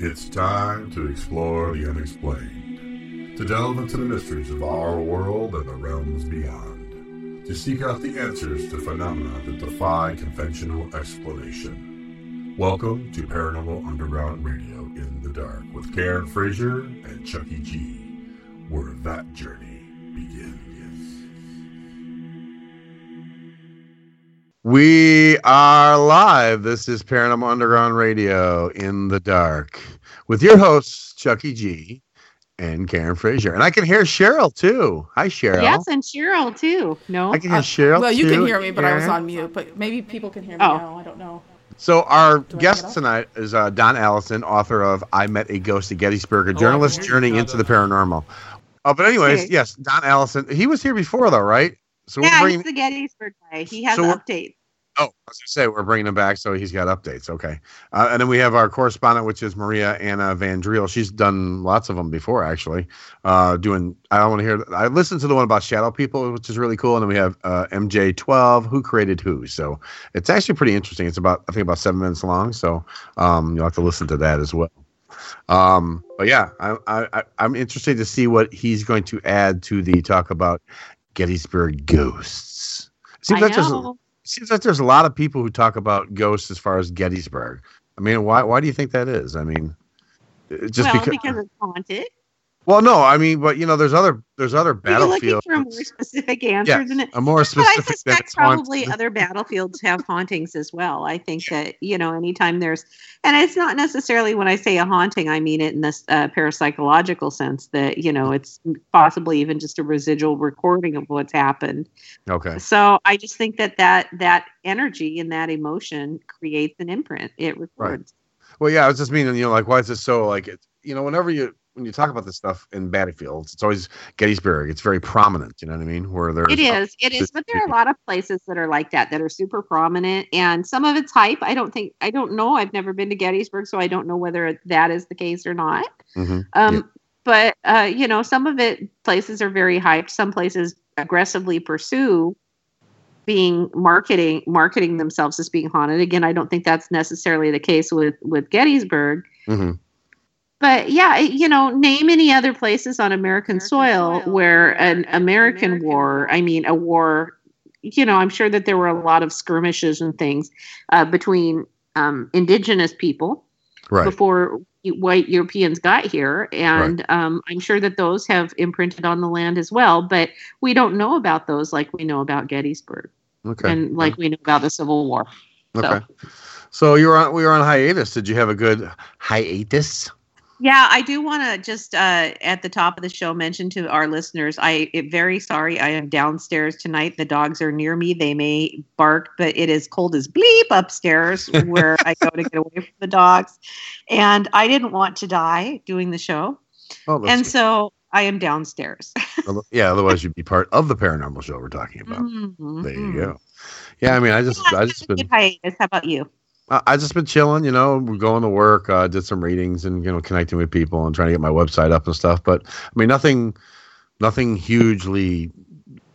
It's time to explore the unexplained, to delve into the mysteries of our world and the realms beyond, to seek out the answers to phenomena that defy conventional explanation. Welcome to Paranormal Underground Radio in the Dark with Karen Frazier and Chucky G, where that journey begins. We are live. This is Paranormal Underground Radio in the dark with your hosts, Chucky G and Karen Frazier. And I can hear Cheryl too. Hi, Cheryl. Yes, and Cheryl too. No, I can hear Cheryl. Well, you too, can hear me, but I was on mute. But maybe people can hear me Oh. now. I don't know. So our Do guest tonight is uh, Don Allison, author of "I Met a Ghost at Gettysburg: A Journalist's Journey into the Paranormal." Oh, but anyways, Okay. yes, Don Allison. He was here before, though, right? So yeah, we're bringing. he's the Gettysburg guy. He has So updates. Oh, I was gonna say we're bringing him back, so he's got updates. Okay, uh, and then we have our correspondent, which is Maria Anna Van Driel. She's done lots of them before, actually. Uh, doing, I don't want to hear. I listened to the one about shadow people, which is really cool. And then we have uh, MJ12, who created who. So it's actually pretty interesting. It's about, I think, about seven minutes long. So um, you'll have to listen to that as well. Um, but yeah, I, I, I'm interested to see what he's going to add to the talk about Gettysburg ghosts. Seems I like there's a- know. Seems like there's a lot of people who talk about ghosts as far as Gettysburg. I mean, why why do you think that is? I mean, just well, because, because it's haunted. Well, no, I mean, but you know, there's other there's other Are you looking battlefields. for a more specific answer Yes, than it? a more I specific than suspect it's haunted. probably other battlefields have hauntings as well. I think that you know, anytime there's, and it's not necessarily when I say a haunting, I mean it in this uh, parapsychological sense that you know it's possibly even just a residual recording of what's happened. Okay, So I just think that that that energy and that emotion creates an imprint. It records. well, yeah, I was just meaning, you know, like why is this so like it's you know, whenever you when you talk about this stuff in battlefields, it's always Gettysburg. It's very prominent. You know what I mean? Where there It is. It is. But there are a lot of places that are like that that are super prominent, and some of it's hype. I don't think. I don't know. I've never been to Gettysburg, so I don't know whether that is the case or not. Mhm. Um, Yeah. But uh, you know, some of it places are very hyped. Some places aggressively pursue being marketing marketing themselves as being haunted. Again, I don't think that's necessarily the case with with Gettysburg. Mhm. But yeah, you know, name any other places on American, soil, where an American, war, I mean, a war, you know, I'm sure that there were a lot of skirmishes and things uh, between um, indigenous people right. before white Europeans got here. And um, I'm sure that those have imprinted on the land as well. But we don't know about those like we know about Gettysburg Okay. and like we know about the Civil War. okay. So you were on we were on hiatus. Did you have a good hiatus? Yeah, I do want to just uh, at the top of the show mention to our listeners. I am very sorry. I am downstairs tonight. The dogs are near me. They may bark, but it is cold as bleep upstairs where I go to get away from the dogs. And I didn't want to die doing the show, Oh, and so I am downstairs. yeah. Otherwise, you'd be part of the paranormal show we're talking about. Mhm. There you go. Yeah, I mean, I just, Yeah, I just been, hiatus. How about you? I just been chilling. You know, we're going to work. Uh, did some readings and you know, connecting with people and trying to get my website up and stuff. But I mean, nothing, nothing hugely.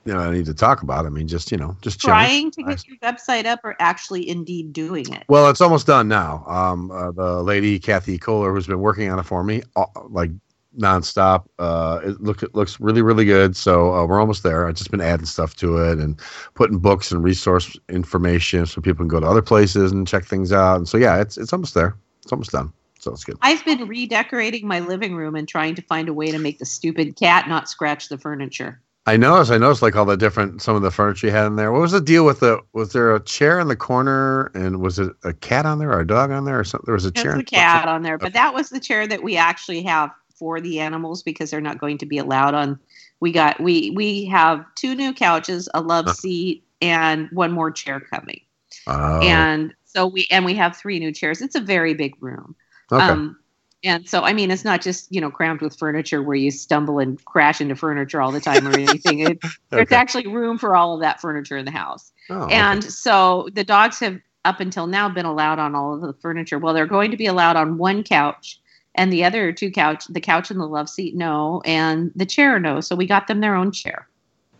You know, I need to talk about. I mean, just you know, just chilling. Trying to get your website up, or actually indeed doing it? Well, it's almost done now. Um, uh, the lady Kathy Kohler, who's been working on it for me, uh, like nonstop. Uh, it look it looks really really good. So uh, we're almost there. I've just been adding stuff to it and putting books and resource information so people can go to other places and check things out. And so yeah, it's it's almost there. It's almost done. So it's good. I've been redecorating my living room and trying to find a way to make the stupid cat not scratch the furniture. I noticed. I noticed like all the different some of the furniture you had in there. What was the deal with the? Was there a chair in the corner and was it a cat on there or a dog on there or something? There was a chair. There's in a cat on there, but that was the chair that we actually have for the animals because they're not going to be allowed on. We got we we have two new couches, a love Uh. seat, and one more chair coming. Oh, And so we and we have three new chairs. It's a very big room. okay. Um, and so, I mean, it's not just you know crammed with furniture where you stumble and crash into furniture all the time or anything. It, There's actually room for all of that furniture in the house. Oh, okay. And so the dogs have up until now been allowed on all of the furniture. Well, they're going to be allowed on one couch, and the other two couch, the couch and the love seat, no, and the chair, no. So we got them their own chair.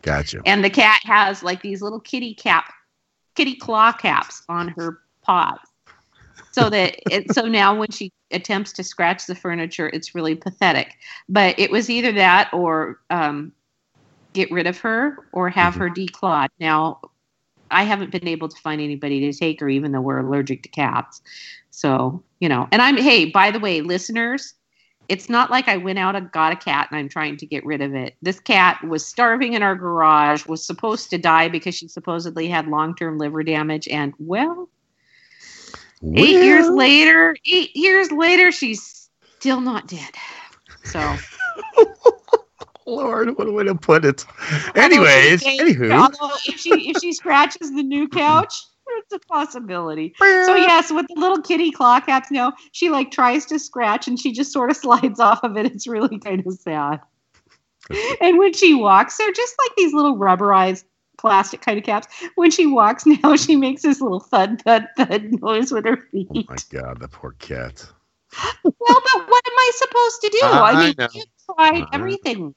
Gotcha. And the cat has like these little kitty cap, kitty claw caps on her paws. so that it, so now when she attempts to scratch the furniture, it's really pathetic. But it was either that or um, get rid of her or have her declawed. Now, I haven't been able to find anybody to take her, even though we're allergic to cats. So you know, and I'm hey, by the way, listeners. It's not like I went out and got a cat and I'm trying to get rid of it. This cat was starving in our garage, was supposed to die because she supposedly had long term liver damage. And well, Eight years later, eight years later, she's still not dead. So, Lord, what a way to put it. Anyways, although anywho. although if she if she scratches the new couch, it's a possibility. So yes, with the little kitty claw cats now, she like tries to scratch and she just sort of slides off of it. It's really kind of sad. And when she walks, they're just like these little rubberized plastic kind of caps. When she walks now, she makes this little thud thud thud noise with her feet. Oh my God, the poor cat. Well, but what am I supposed to do? I I mean, know. we've tried uh-huh. I- everything.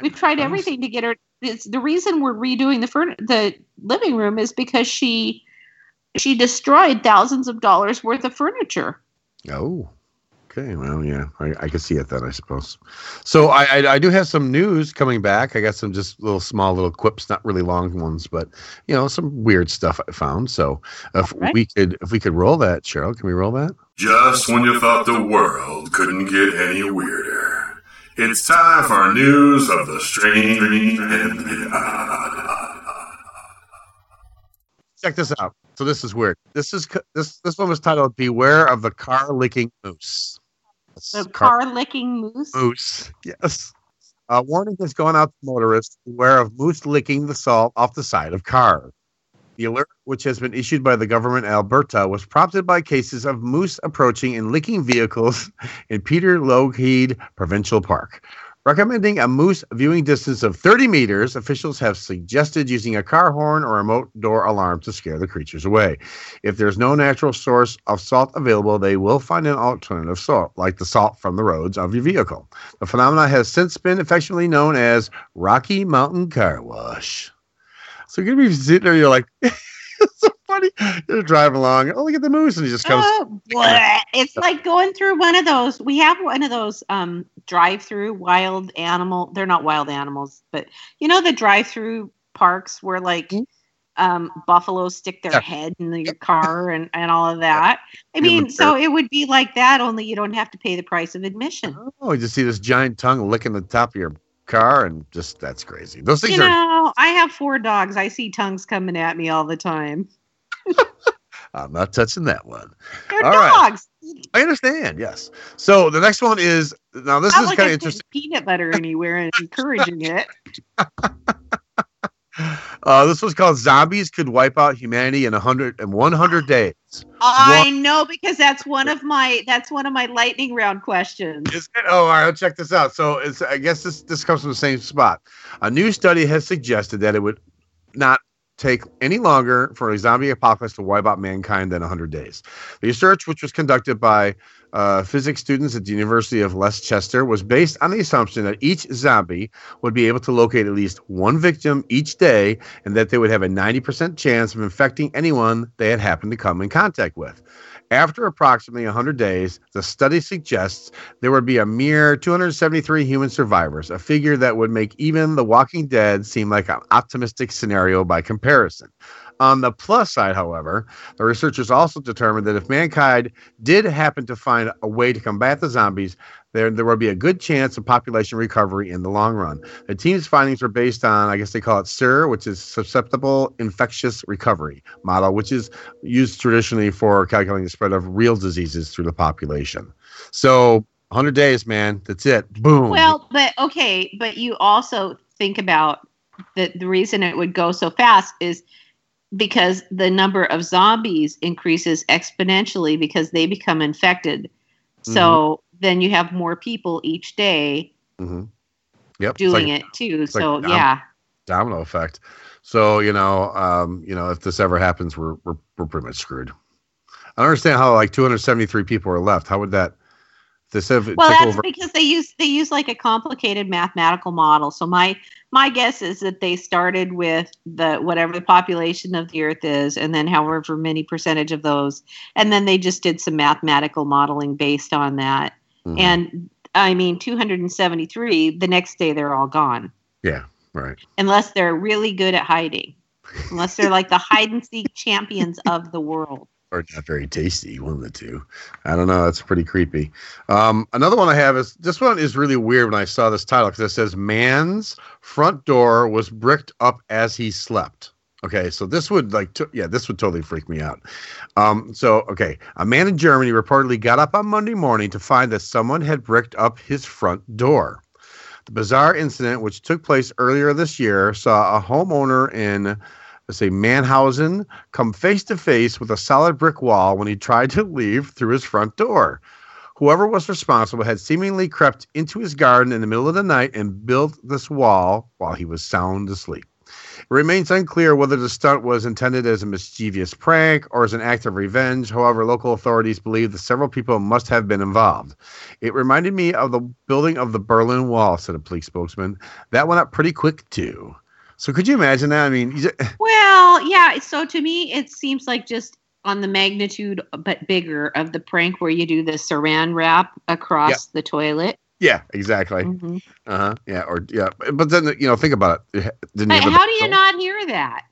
We've tried I everything to get her. It's, the reason we're redoing the furn- the living room is because she she destroyed thousands of dollars worth of furniture. Oh, okay. Well, yeah, I, I can see it then, I suppose. So I, I I do have some news coming back. I got some just little small little quips, not really long ones, but you know some weird stuff I found. So if All right. we could if we could roll that, Cheryl, can we roll that? Just when you thought the world couldn't get any weirder, it's time for news of the strange and the odd. Check this out. So this is weird. This is this this one was titled "Beware of the Car Licking Moose." That's The car- car licking moose. moose. Yes. A warning has gone out to motorists beware of moose licking the salt off the side of cars. The alert, which has been issued by the government of Alberta, was prompted by cases of moose approaching and licking vehicles in Peter Lougheed Provincial Park. Recommending a moose viewing distance of 30 meters, officials have suggested using a car horn or remote door alarm to scare the creatures away. If there's no natural source of salt available, they will find an alternative salt, like the salt from the roads of your vehicle. The phenomenon has since been affectionately known as Rocky Mountain Car Wash. So you're gonna be sitting there, you're like, it's so funny. You're driving along, oh look at the moose, and he just comes. Oh, bleh. it's like going through one of those. We have one of those um, drive-through wild animal. They're not wild animals, but you know the drive-through parks where like um, buffaloes stick their Yeah. head in your car and, and all of that. I mean, so it would be like that. Only you don't have to pay the price of admission. Oh, you just see this giant tongue licking the top of your car, and just that's crazy. Those things You are. know, I have four dogs. I see tongues coming at me all the time. I'm not touching that one. They're All right. dogs. I understand. Yes. So the next one is now this Not is like kind of interesting. peanut butter anywhere and encouraging it. Uh, this was called "Zombies Could Wipe Out Humanity in 100 in 100 Days." I know because that's one of my that's one of my lightning round questions. Is it? Oh, all right. Let's check this out. So it's I guess this this comes from the same spot. A new study has suggested that it would not take any longer for a zombie apocalypse to wipe out mankind than 100 days. The research, which was conducted by uh, physics students at the University of Leicester, was based on the assumption that each zombie would be able to locate at least one victim each day and that they would have a 90% chance of infecting anyone they had happened to come in contact with. After approximately 100 days, the study suggests there would be a mere 273 human survivors, a figure that would make even The Walking Dead seem like an optimistic scenario by comparison. On the plus side, however, the researchers also determined that if mankind did happen to find a way to combat the zombies, there, there would be a good chance of population recovery in the long run. The team's findings were based on, I guess they call it SIR, which is susceptible infectious recovery model, which is used traditionally for calculating the spread of real diseases through the population. So 100 days, man, that's it. Boom. Well, but okay, but you also think about that the reason it would go so fast is because the number of zombies increases exponentially because they become infected. So Mm-hmm. then you have more people each day Mhm. Yep. doing like it too. like so dom- yeah. domino effect. So you know, um, you know, if this ever happens, we're we're we're pretty much screwed. I don't understand how like 273 people are left. How would that? If Well, that's over. because they use they use like a complicated mathematical model. So my my guess is that they started with the whatever the population of the Earth is, and then however many percentage of those, and then they just did some mathematical modeling based on that. Mhm. And I mean, 273. The next day they're all gone, yeah, right. unless they're really good at hiding, unless they're like the hide and seek champions of the world. Or not very tasty. One of the two. I don't know. That's pretty creepy. Um, another one I have is this one is really weird when I saw this title because it says man's front door was bricked up as he slept. Okay, so this would like, to, yeah, this would totally freak me out. Um, so okay, a man in Germany reportedly got up on Monday morning to find that someone had bricked up his front door. The bizarre incident, which took place earlier this year, saw a homeowner in, say, Manhausen come face to face with a solid brick wall when he tried to leave through his front door. Whoever was responsible had seemingly crept into his garden in the middle of the night and built this wall while he was sound asleep. It remains unclear whether the stunt was intended as a mischievous prank or as an act of revenge. However, local authorities believe that several people must have been involved. It reminded me of the building of the Berlin Wall, said a police spokesman. That went up pretty quick, too. So could you imagine that? I mean, Well, yeah. So to me, it seems like just on the magnitude, but bigger, of the prank where you do the saran wrap across the toilet. yeah, exactly. Mhm. Uh huh. Yeah. Or yeah. But then you know, think about it. Didn't But he have a how do you not hear that?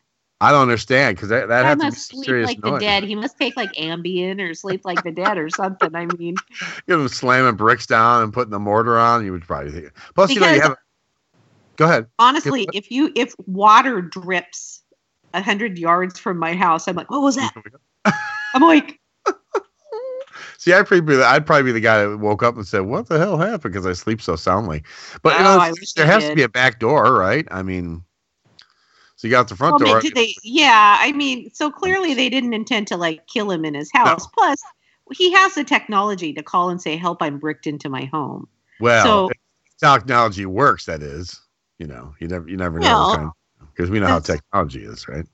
I don't understand because that that had to be sleep serious like noise. the dead. He must take like Ambien or sleep like the dead or something. I mean, You know, slamming bricks down and putting the mortar on. You would probably think. Plus, you know, you have. Go ahead. honestly, if you if water drips a hundred yards from my house, I'm like, what was that? I'm like, See, I'd probably be the, I'd probably be the guy that woke up and said, "What the hell happened?" Because I sleep so soundly. But you Oh, know, there you has to be a back door, right? I mean, so you got the front well, door. did they? Yeah, I mean, so clearly they didn't intend to like kill him in his house. Plus, he has the technology to call and say, "Help! I'm bricked into my home." well, so- technology works. That is, you know, you never you never Well, know because we know how technology is, right?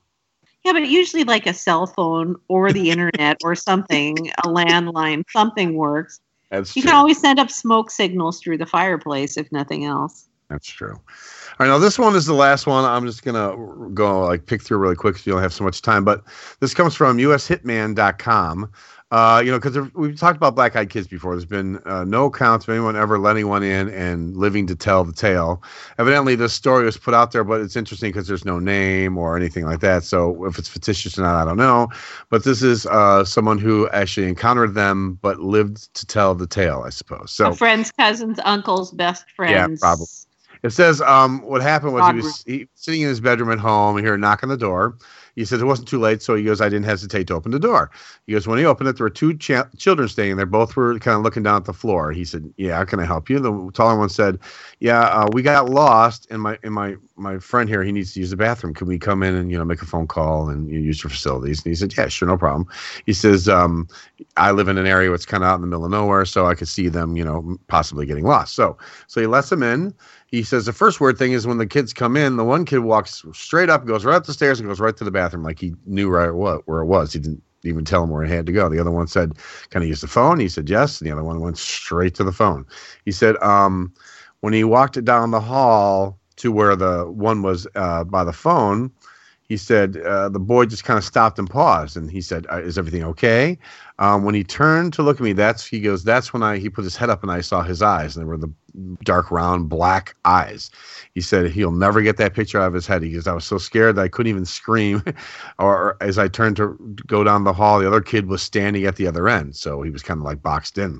Yeah, but usually like a cell phone or the internet or something, a landline, something works. That's You true. can always send up smoke signals through the fireplace if nothing else. That's true. All right, now this one is the last one. I'm just gonna go like pick through really quick because you don't have so much time. But this comes from USHitman.com. Uh, you know, because we've talked about Black Eyed Kids before. There's been uh, no accounts of anyone ever letting one in and living to tell the tale. Evidently, this story was put out there, but it's interesting because there's no name or anything like that. So if it's fictitious or not, I don't know. But this is uh, someone who actually encountered them but lived to tell the tale, I suppose. So a friend's cousin's uncle's best friend's. Yeah, probably. It says um, what happened was he was he, sitting in his bedroom at home and hear a knock on the door. He says it wasn't too late, so he goes, I didn't hesitate to open the door. He goes, when he opened it, there were two ch- children staying there. Both were kind of looking down at the floor. He said, Yeah, can I help you? The taller one said, Yeah, uh, we got lost, and my and my my friend here, he needs to use the bathroom. Can we come in and you know make a phone call and you know, use your facilities? And he said, Yeah, sure, no problem. He says, um, I live in an area that's kind of out in the middle of nowhere, so I could see them, you know, possibly getting lost. So so he lets them in he says the first weird thing is when the kids come in, the one kid walks straight up, goes right up the stairs, and goes right to the bathroom like he knew right what where it was. He didn't even tell him where he had to go. The other one said, "Can I use the phone?" He said yes. And the other one went straight to the phone. He said, um, when he walked down the hall to where the one was uh, by the phone, he said uh, the boy just kind of stopped and paused, and he said, uh, "Is everything okay?" Um, when he turned to look at me, that's he goes. That's when I he put his head up and I saw his eyes, and they were the dark round black eyes. He said he'll never get that picture out of his head. He goes, I was so scared that I couldn't even scream. or, as I turned to go down the hall, the other kid was standing at the other end, so he was kind of like boxed in.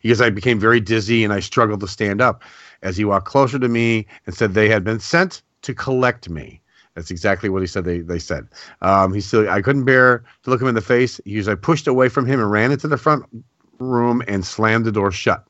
He goes, I became very dizzy and I struggled to stand up. As he walked closer to me and said they had been sent to collect me. That's exactly what he said. They they said. Um, he said I couldn't bear to look him in the face. He goes, I pushed away from him and ran into the front room and slammed the door shut.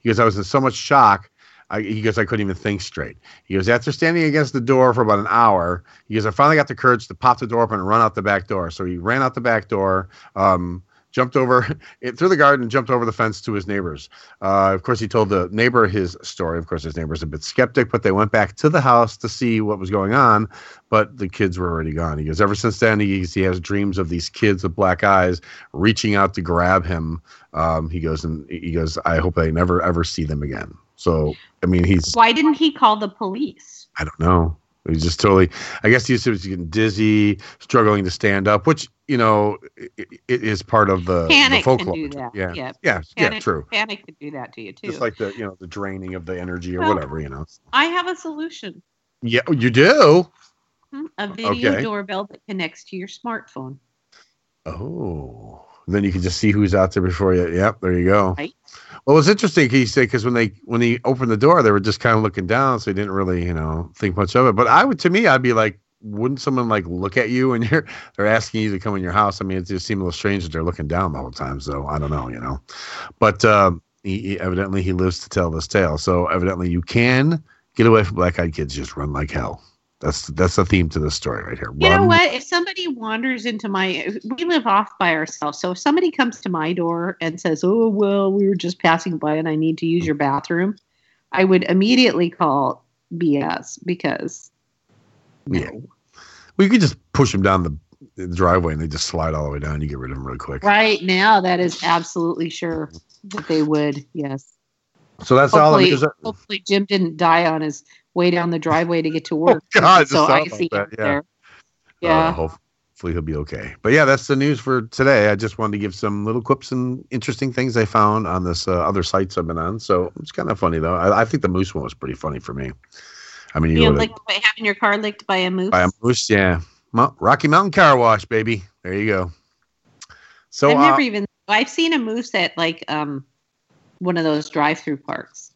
He goes, I was in so much shock. I, he goes, I couldn't even think straight. He goes, after standing against the door for about an hour, he goes, I finally got the courage to pop the door open and run out the back door. So he ran out the back door, um, jumped over through the garden, jumped over the fence to his neighbors. Uh, of course, he told the neighbor his story. Of course, his neighbor's a bit skeptic, but they went back to the house to see what was going on. But the kids were already gone. He goes, ever since then, he, he has dreams of these kids with black eyes reaching out to grab him. Um, he goes and he goes, I hope I never ever see them again. So, I mean, he's. Why didn't he call the police? I don't know. He's just totally. I guess he was getting dizzy, struggling to stand up, which you know it, it is part of the, Panic the folklore. can do that. Yeah, Yeah. yeah, Panic, yeah. True. Panic could do that to you too. Just like the you know the draining of the energy or Well- whatever. You know. I have a solution. Yeah, you do. Hmm, A video Okay. doorbell that connects to your smartphone. Oh, then you can just see who's out there before you. Yep, there you go. Right. Well, it's interesting. He said because when they when he opened the door, they were just kind of looking down, so he didn't really you know think much of it. But I would, to me, I'd be like, wouldn't someone like look at you and you're they're asking you to come in your house? I mean, it just seemed a little strange that they're looking down the whole time. So I don't know, you know. But um, he, he evidently he lives to tell this tale. So evidently you can get away from black eyed kids. Just run like hell. That's that's the theme to this story right here. You know what? If somebody wanders into my, we live off by ourselves. So if somebody comes to my door and says, "Oh well, we were just passing by and I need to use your bathroom," I would immediately call BS because Yeah. Well, you could just push them down the, the driveway and they just slide all the way down. You get rid of them really quick. right now that is absolutely sure that they would. Yes. So that's all. Hopefully, Because, hopefully Jim didn't die on his way down the driveway to get to work. Oh, God, so I see that, him yeah. there. uh, Yeah. hopefully he'll be okay. But yeah, that's the news for today. I just wanted to give some little clips and interesting things I found on this uh, other sites I've been on. So it's kind of funny though. I, I think the moose one was pretty funny for me. I mean, you You know, licked by, having your car licked by a moose. by a moose, yeah. Mo- Rocky Mountain Car Wash, baby. There you go. So I've uh, never even. I've seen a moose at like um one of those drive-through parks.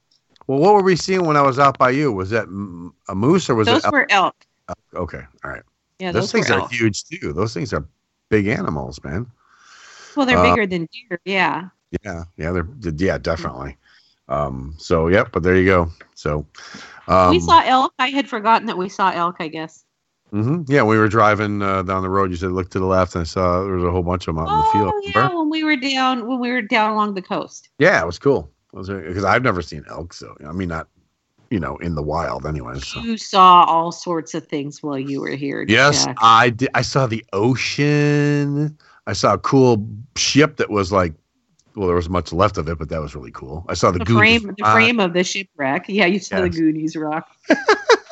Well, what were we seeing when I was out by you? Was that a moose or was those it? were elk. elk? Okay, all right. Yeah, those those, things are elk. huge too. Those things are big animals, man. Well, they're uh, bigger than deer. Yeah. Yeah, yeah, they're yeah, definitely. Um, so yep, but there you go. So um, we saw elk. I had forgotten that we saw elk. I guess. mhm, yeah, we were driving uh, down the road. You said look to the left, and I saw there was a whole bunch of them out in the Oh field. yeah, Remember? when we were down when we were down along the coast. Yeah, it was cool. Because I've never seen elk, so I mean, not you know in the wild, anyway. So. You saw all sorts of things while you were here. Yes, Jack. I did. I saw the ocean. I saw a cool ship that was like, well, there was much left of it, but that was really cool. I saw the, the Goonies frame, the frame of the shipwreck. Yeah, you saw the Goonies rock.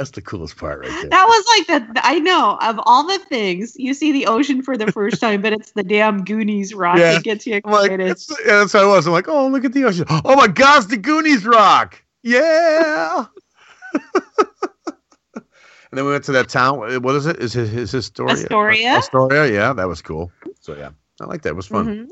That's the coolest part right there. That was like the. I know of all the things you see the ocean for the first time, but it's the damn Goonies rock Yeah. that gets you I'm like, excited. that's, yeah, that's how I was. I'm like, oh, look at the ocean. Oh my gosh, the Goonies rock. Yeah. and then we went to that town. What is it? Is it is Astoria? Astoria. Astoria. Yeah, that was cool. So yeah, I like that. It was fun. Mhm.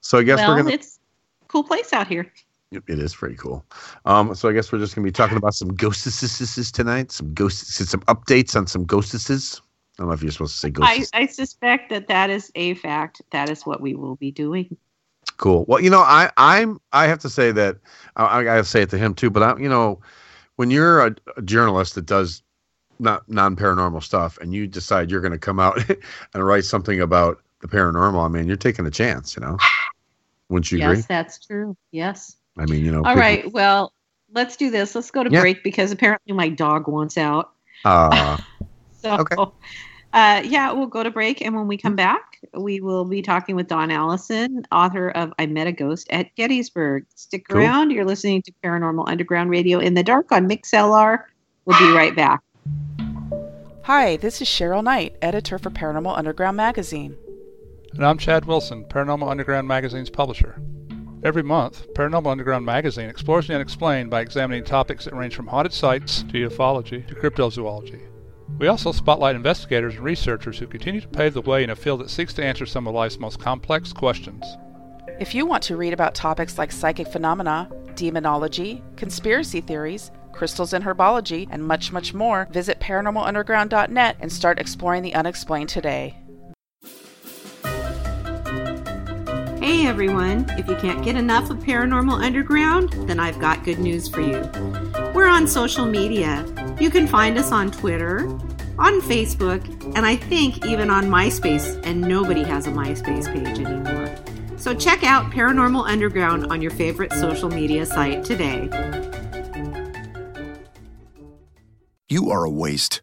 So I guess well, we're gonna. it's a cool place out here. It is pretty cool. Um, so I guess we're just gonna be talking about some ghostesses tonight. Some ghosts, some updates on some ghostesses. I don't know if you're supposed to say I, ghosts. I suspect that that is a fact. That is what we will be doing. Cool. Well, you know, I I'm I have to say that I, I gotta say it to him too. But I, you know, when you're a, a journalist that does not non paranormal stuff, and you decide you're going to come out and write something about the paranormal, I mean, you're taking a chance. You know, wouldn't you yes, agree? that's true. Yes. I mean, you know. All right. people- right. Well, let's do this. Let's go to Yeah. break because apparently my dog wants out. Uh, So, Okay. uh, yeah, we'll go to break. And when we come back, we will be talking with Don Allison, author of I Met a Ghost at Gettysburg. Stick Cool. around. You're listening to Paranormal Underground Radio in the Dark on MixLR. We'll be right back. Hi, this is Cheryl Knight, editor for Paranormal Underground magazine. And I'm Chad Wilson, Paranormal Underground Magazine's publisher. Every month, Paranormal Underground Magazine explores the unexplained by examining topics that range from haunted sites to ufology to cryptozoology. We also spotlight investigators and researchers who continue to pave the way in a field that seeks to answer some of life's most complex questions. If you want to read about topics like psychic phenomena, demonology, conspiracy theories, crystals and herbology, and much, much more, visit paranormalunderground.net and start exploring the unexplained today. Hey everyone, if you can't get enough of Paranormal Underground, then I've got good news for you. We're on social media. You can find us on Twitter on Facebook, and I think even on MySpace, and nobody has a MySpace page anymore. So check out Paranormal Underground on your favorite social media site today. You are a waste,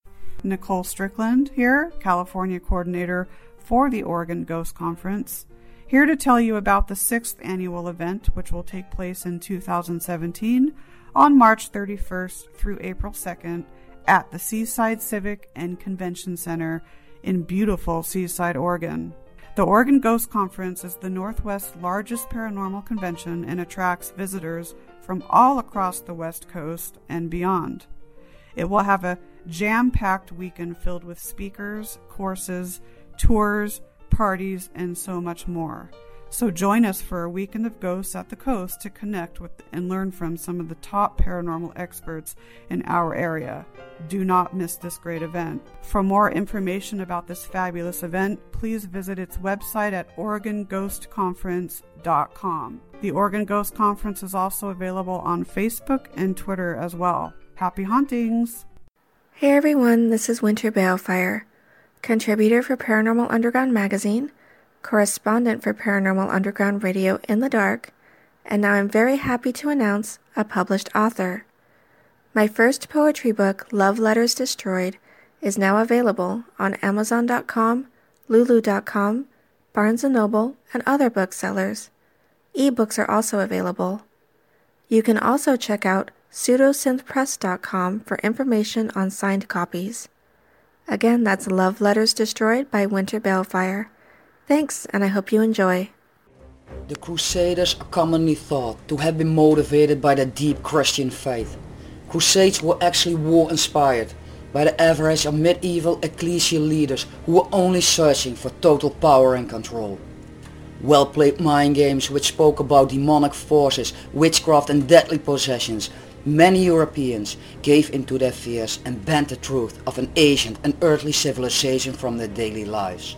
Nicole Strickland here, California coordinator for the Oregon Ghost Conference. Here to tell you about the sixth annual event, which will take place in 2017 on March 31st through April 2nd at the Seaside Civic and Convention Center in beautiful Seaside, Oregon. The Oregon Ghost Conference is the Northwest's largest paranormal convention and attracts visitors from all across the West Coast and beyond. It will have a jam packed weekend filled with speakers, courses, tours, parties, and so much more. So join us for a weekend of ghosts at the coast to connect with and learn from some of the top paranormal experts in our area. Do not miss this great event. For more information about this fabulous event, please visit its website at OregonGhostConference.com. The Oregon Ghost Conference is also available on Facebook and Twitter as well. Happy hauntings! Hey everyone, this is Winter Balefire, contributor for Paranormal Underground magazine, correspondent for Paranormal Underground Radio in the Dark, and now I'm very happy to announce a published author. My first poetry book, Love Letters Destroyed, is now available on Amazon.com, Lulu.com, Barnes & Noble, and other booksellers. Ebooks are also available. You can also check out pseudosynthpress.com for information on signed copies. Again, that's Love Letters Destroyed by Winter Balefire. Thanks, and I hope you enjoy. The Crusaders are commonly thought to have been motivated by their deep Christian faith. Crusades were actually war-inspired by the average of medieval ecclesial leaders who were only searching for total power and control. Well-played mind games which spoke about demonic forces, witchcraft and deadly possessions. Many Europeans gave into their fears and banned the truth of an ancient and earthly civilization from their daily lives.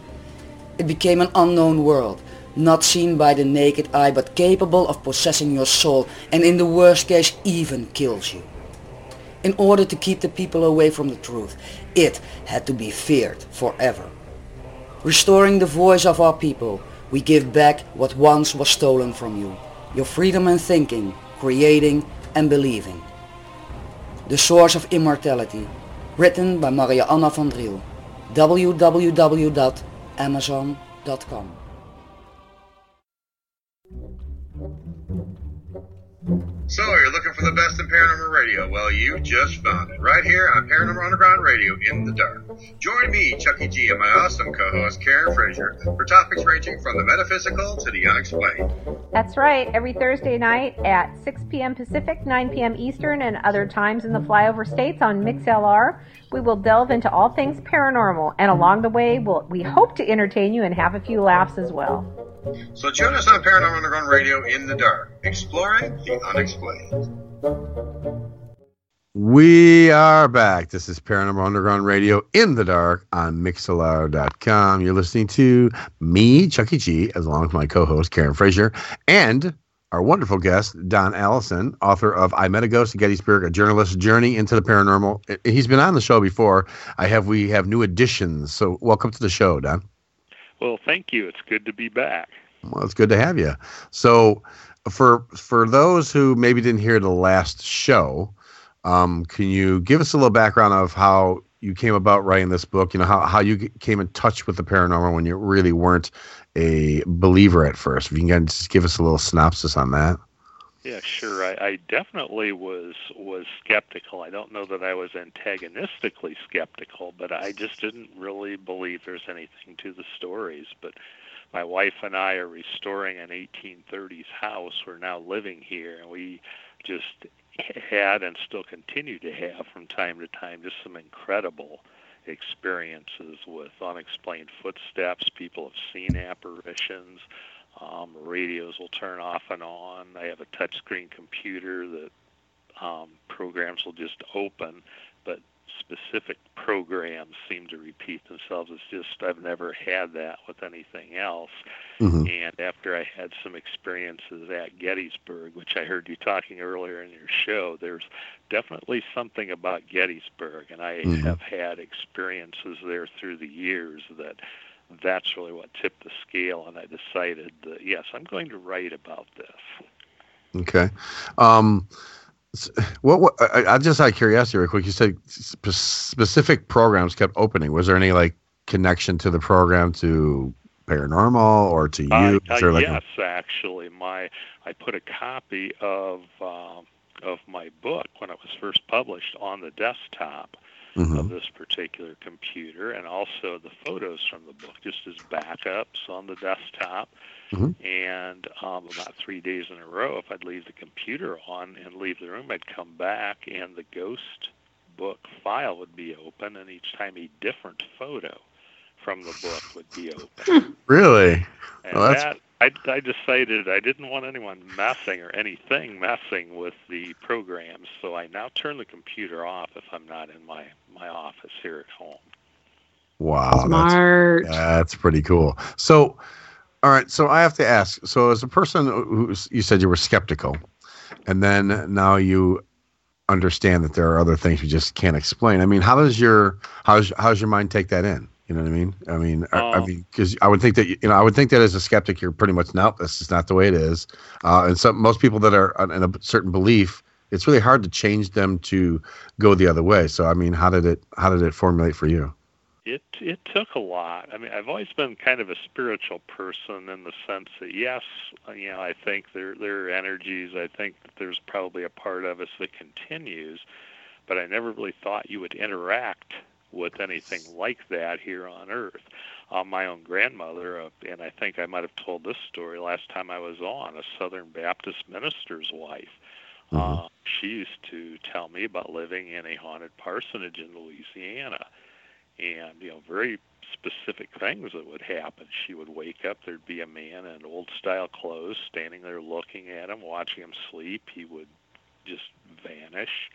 It became an unknown world, not seen by the naked eye but capable of possessing your soul and in the worst case even kills you. In order to keep the people away from the truth, it had to be feared forever. Restoring the voice of our people, we give back what once was stolen from you, your freedom and thinking, creating and believing. The Source of Immortality, written by Maria Anna van Driel, www.amazon.com. So, you're looking for the best in paranormal radio? Well, you just found it. Right here on Paranormal Underground Radio in the Dark. Join me, Chucky G, and my awesome co host, Karen Frazier, for topics ranging from the metaphysical to the unexplained. That's right. Every Thursday night at 6 p.m. Pacific, 9 p.m. Eastern, and other times in the flyover states on MixLR, we will delve into all things paranormal. And along the way, we'll, we hope to entertain you and have a few laughs as well. So join us on Paranormal Underground Radio in the Dark, exploring the unexplained. We are back. This is Paranormal Underground Radio in the dark on Mixlr.com. You're listening to me, Chucky G, as long as my co-host Karen Frazier, and our wonderful guest Don Allison, author of "I Met a Ghost at Gettysburg: A Journalist's Journey into the Paranormal." He's been on the show before. I have we have new additions, so welcome to the show, Don. Well, thank you. It's good to be back. Well, it's good to have you. So, for for those who maybe didn't hear the last show, um, can you give us a little background of how you came about writing this book? You know how how you came in touch with the paranormal when you really weren't a believer at first. If you can just give us a little synopsis on that. Yeah, sure. I, I definitely was was skeptical. I don't know that I was antagonistically skeptical, but I just didn't really believe there's anything to the stories. But my wife and I are restoring an 1830s house. We're now living here, and we just had and still continue to have from time to time just some incredible experiences with unexplained footsteps. People have seen apparitions. Um, radios will turn off and on. I have a touchscreen computer that um, programs will just open, but specific programs seem to repeat themselves. It's just I've never had that with anything else. Mhm. And after I had some experiences at Gettysburg, which I heard you talking earlier in your show, there's definitely something about Gettysburg, and I Mhm. have had experiences there through the years that that's really what tipped the scale, and I decided that yes, I'm going to write about this. Okay. Um, what, what I, I just out of curiosity, real quick, you said spe- specific programs kept opening. Was there any like connection to the program to paranormal or to you? Uh, uh, like, a- yes, actually, my I put a copy of um, of my book when it was first published on the desktop Mhm. of this particular computer, and also the photos from the book just as backups on the desktop. Mhm. And um, about three days in a row, if I'd leave the computer on and leave the room, I'd come back, and the ghost book file would be open, and each time a different photo from the book would be open. really? And Well, that's that I, I decided I didn't want anyone messing or anything messing with the programs, so I now turn the computer off if I'm not in my, my office here at home. wow. Smart. That's, that's pretty cool. So, all right. So I have to ask. So as a person who you said you were skeptical, and then now you understand that there are other things you just can't explain. I mean, how does your how's how's your mind take that in? You know what I mean? I mean, I, I Um, mean, because I would think that you know, I would think that as a skeptic, you're pretty much no, this is not the way it is. Uh, and some most people that are in a certain belief, it's really hard to change them to go the other way. So, I mean, how did it how did it formulate for you? It it took a lot. I mean, I've always been kind of a spiritual person in the sense that yes, you know, I think there there are energies. I think that there's probably a part of us that continues, but I never really thought you would interact with anything like that here on Earth. Uh, my own grandmother, uh, and I think I might have told this story last time I was on, a Southern Baptist minister's wife. Uh, she used to tell me about living in a haunted parsonage in Louisiana, and you know, very specific things that would happen. She would wake up, there'd be a man in old style clothes standing there looking at him, watching him sleep. He would just vanish,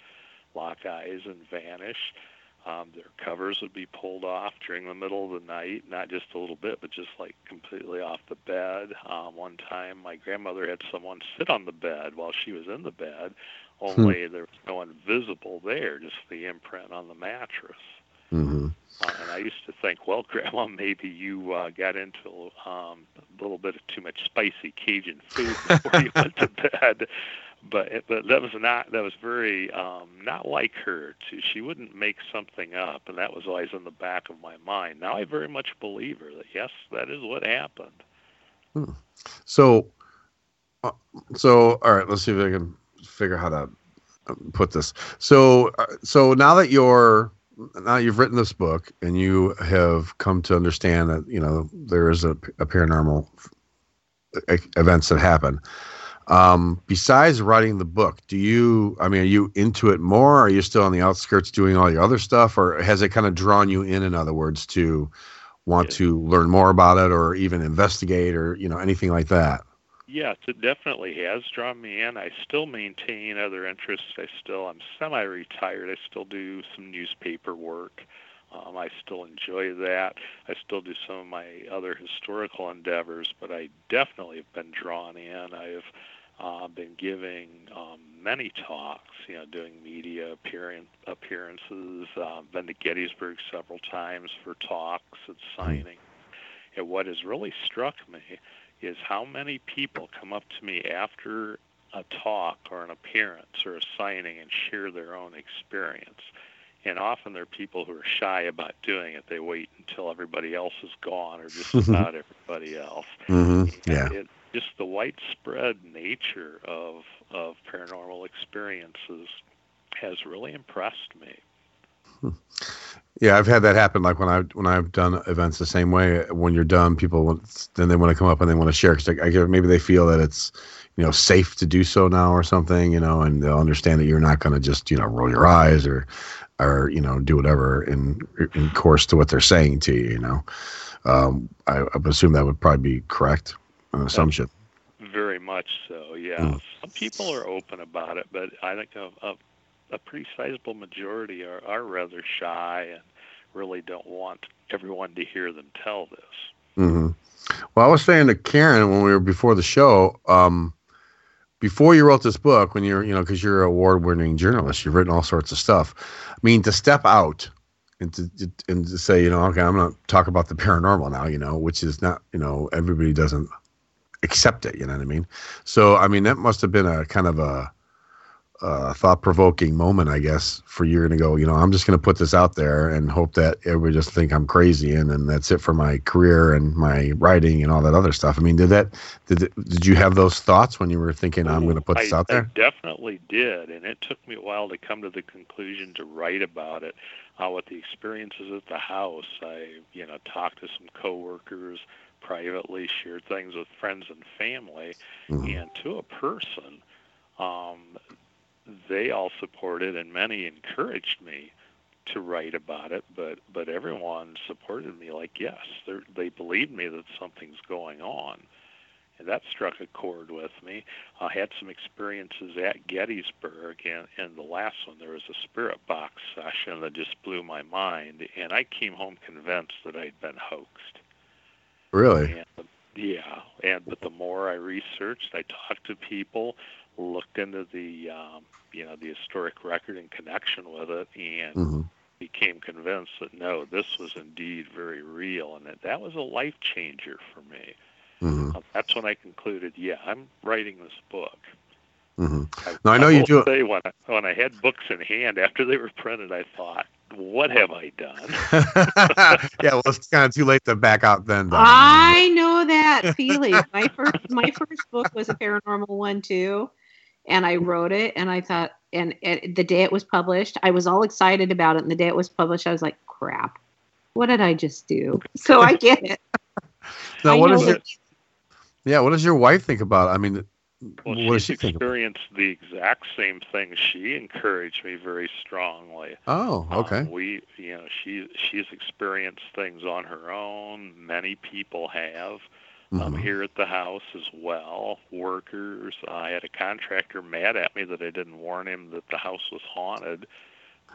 lock eyes, and vanish. Um, their covers would be pulled off during the middle of the night, not just a little bit, but just like completely off the bed. Um, one time, my grandmother had someone sit on the bed while she was in the bed, only there was no one visible there, just the imprint on the mattress. Mm-hmm. Uh, and I used to think, well, Grandma, maybe you uh, got into um, a little bit of too much spicy Cajun food before you went to bed. But it, but that was not that was very um, not like her. To, she wouldn't make something up, and that was always in the back of my mind. Now I very much believe her that yes, that is what happened. So, uh, so all right. Let's see if I can figure how to um, put this. So, uh, so now that you're now you've written this book and you have come to understand that you know there is a, a paranormal e- events that happen. Um, besides writing the book, do you? I mean, are you into it more? Are you still on the outskirts doing all your other stuff, or has it kind of drawn you in? In other words, to want to learn more about it, or even investigate, or you know anything like that? Yes, it definitely has drawn me in. I still maintain other interests. I still, I'm semi-retired. I still do some newspaper work. Um, I still enjoy that. I still do some of my other historical endeavors, but I definitely have been drawn in. I've uh, been giving um, many talks, you know, doing media appearance, appearances. Uh, been to Gettysburg several times for talks and signing. And what has really struck me is how many people come up to me after a talk or an appearance or a signing and share their own experience. And often they're people who are shy about doing it. They wait until everybody else is gone or just about everybody else. Mm-hmm. Yeah. It, just the widespread nature of of paranormal experiences has really impressed me. Yeah, I've had that happen. Like when I when I've done events the same way. When you're done, people then they want to come up and they want to share because I, I maybe they feel that it's you know safe to do so now or something you know and they'll understand that you're not going to just you know roll your eyes or or you know do whatever in in course to what they're saying to you you know um, I, I assume that would probably be correct assumption Very much so, yeah. Mm. Some people are open about it, but I think a, a, a pretty sizable majority are, are rather shy and really don't want everyone to hear them tell this. hmm Well, I was saying to Karen when we were before the show, um, before you wrote this book, when you're, you know, because you're an award-winning journalist, you've written all sorts of stuff. I mean, to step out and to and to say, you know, okay, I'm going to talk about the paranormal now, you know, which is not, you know, everybody doesn't accept it. You know what I mean? So, I mean, that must have been a kind of a, a thought-provoking moment, I guess, for you to go. You know, I'm just going to put this out there and hope that everybody just think I'm crazy, and then that's it for my career and my writing and all that other stuff. I mean, did that? Did did you have those thoughts when you were thinking I'm going to put this I, out there? I definitely did, and it took me a while to come to the conclusion to write about it. Uh, with the experiences at the house, I, you know, talked to some coworkers privately, shared things with friends and family, and to a person, um, they all supported, and many encouraged me to write about it. But but everyone supported me, like yes, they they believed me that something's going on and that struck a chord with me. I had some experiences at Gettysburg, and, and the last one there was a spirit box session that just blew my mind, and I came home convinced that I'd been hoaxed. Really? And, yeah, and but the more I researched, I talked to people, looked into the um, you know the historic record in connection with it, and Mhm. became convinced that no, this was indeed very real, and that that was a life changer for me. hmm Uh, That's when I concluded, yeah, I'm writing this book. hmm Now I know you do. Say when I, when I had books in hand after they were printed, I thought, what have I done? yeah, well, it's kind of too late to back out then. Don. I know that feeling. my first my first book was a paranormal one too, and I wrote it, and I thought, and, and the day it was published, I was all excited about it, and the day it was published, I was like, crap, what did I just do? So I get it. Now, I what know your? Yeah, what does your wife think about? it? I mean, Well, what she's she experienced the exact same thing. She encouraged me very strongly. Oh, okay. Um, we, you know, she she's experienced things on her own. Many people have. Um, Mhm. here at the house as well, workers. I had a contractor mad at me that I didn't warn him that the house was haunted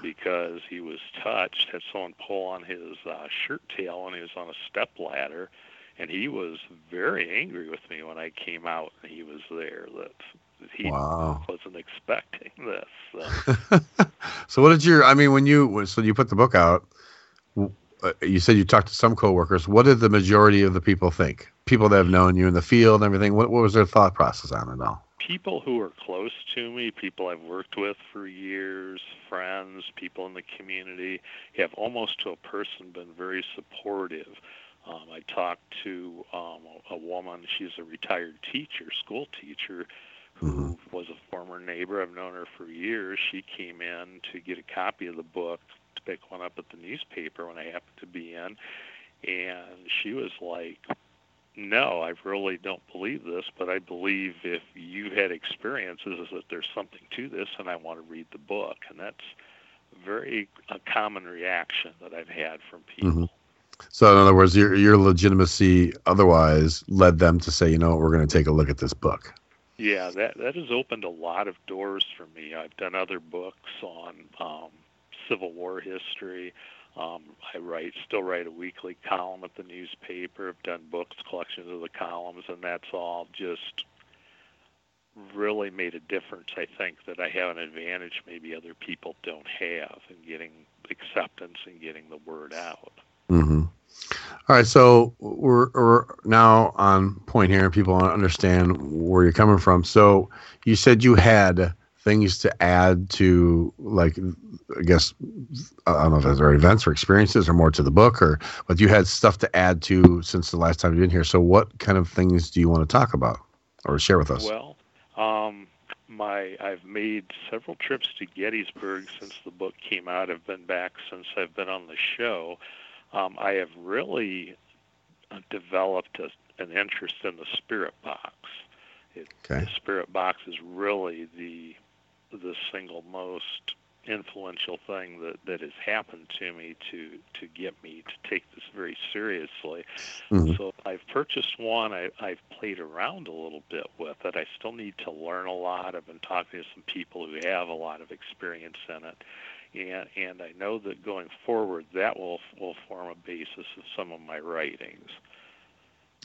because he was touched. Had someone pull on his uh, shirt tail when he was on a step ladder, and he was very angry with me when I came out and he was there. That he Wow. wasn't expecting this. So. So, what did your? I mean, when you so you put the book out, uh, you said you talked to some coworkers. What did the majority of the people think? People that have known you in the field and everything. What, what was their thought process on it all? people who are close to me, people I've worked with for years, friends, people in the community, have almost to a person been very supportive. Um, I talked to um, a, woman, she's a retired teacher, school teacher, who was a former neighbor. I've known her for years. She came in to get a copy of the book to pick one up at the newspaper when I happened to be in. And she was like, no, I really don't believe this, but I believe if you had experiences that there's something to this, and I want to read the book, and that's very a common reaction that I've had from people. Mhm. So, in other words, your your legitimacy otherwise led them to say, you know, we're going to take a look at this book. Yeah, that that has opened a lot of doors for me. I've done other books on um, Civil War history. Um, I write still write a weekly column at the newspaper. I've done books, collections of the columns, and that's all just really made a difference. I think that I have an advantage maybe other people don't have in getting acceptance and getting the word out. Hmm All right, so we're, we're now on point here. and People understand where you're coming from. So you said you had things to add to, like, I guess I don't know if those are events or experiences or more to the book, or but you had stuff to add to since the last time you've been here. So what kind of things do you want to talk about or share with us? Well, um, my I've made several trips to Gettysburg since the book came out. I've been back since I've been on the show. Um, I have really uh, developed a, an interest in the spirit box, It, Okay. The spirit box is really the the single most influential thing that that has happened to me to to get me to take this very seriously. Mhm. So I've purchased one. I, I've played around a little bit with it. I still need to learn a lot. I've been talking to some people who have a lot of experience in it, and and I know that going forward that will will form a basis of some of my writings.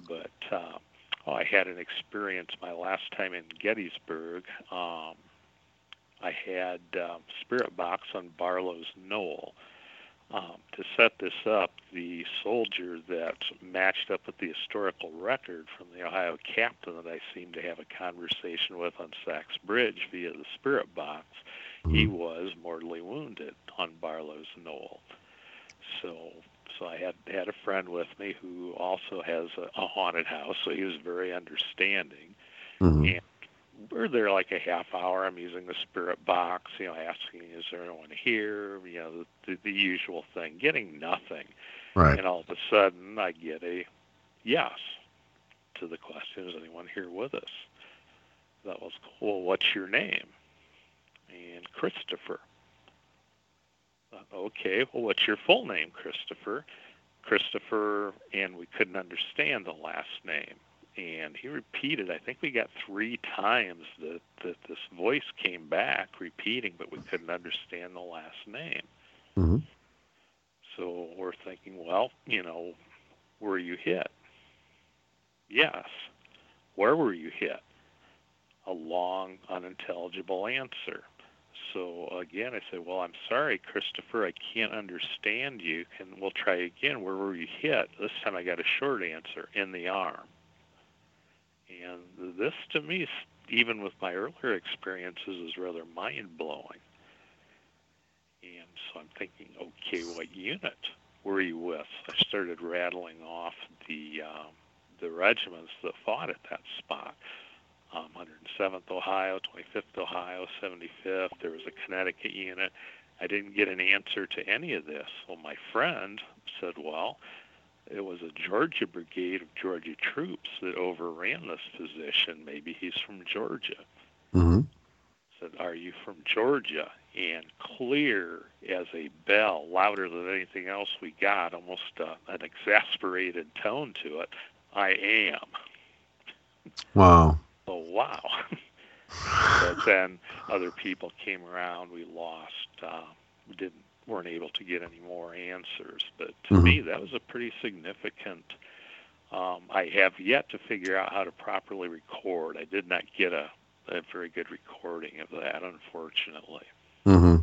But uh, oh, I had an experience my last time in Gettysburg. Um, I had um, Spirit Box on Barlow's Knoll. Um, to set this up, the soldier that matched up with the historical record from the Ohio captain that I seemed to have a conversation with on Sachs Bridge via the Spirit Box, he was mortally wounded on Barlow's Knoll. So, so I had had a friend with me who also has a, a haunted house, so he was very understanding. Mhm. And we're there like a half hour. I'm using the spirit box, you know, asking, is there anyone here? You know, the, the, the usual thing, getting nothing. Right. And all of a sudden, I get a yes to the question, is anyone here with us? That was cool. Well, what's your name? And Christopher. Uh, Okay, well, what's your full name, Christopher? Christopher, and we couldn't understand the last name. And he repeated, I think we got three times that, that this voice came back repeating, but we couldn't understand the last name. Mhm. So we're thinking, well, you know, were you hit? Yes. Where were you hit? A long, unintelligible answer. So again, I said, well, I'm sorry, Christopher, I can't understand you. And we'll try again. Where were you hit? This time I got a short answer in the arm. And this, to me, even with my earlier experiences, is rather mind blowing. And so I'm thinking, okay, what unit were you with? I started rattling off the um, the regiments that fought at that spot. Um, 107th Ohio, 25th Ohio, 75th. There was a Connecticut unit. I didn't get an answer to any of this. Well, my friend said, well, it was a Georgia brigade of Georgia troops that overran this position. Maybe he's from Georgia. Mhm. Said, "Are you from Georgia?" And clear as a bell, louder than anything else we got, almost uh, an exasperated tone to it. I am. Wow. Oh wow. but then other people came around. We lost. Uh, we didn't weren't able to get any more answers. But to Mhm. me, that was a pretty significant. Um, I have yet to figure out how to properly record. I did not get a, a very good recording of that, unfortunately. hmm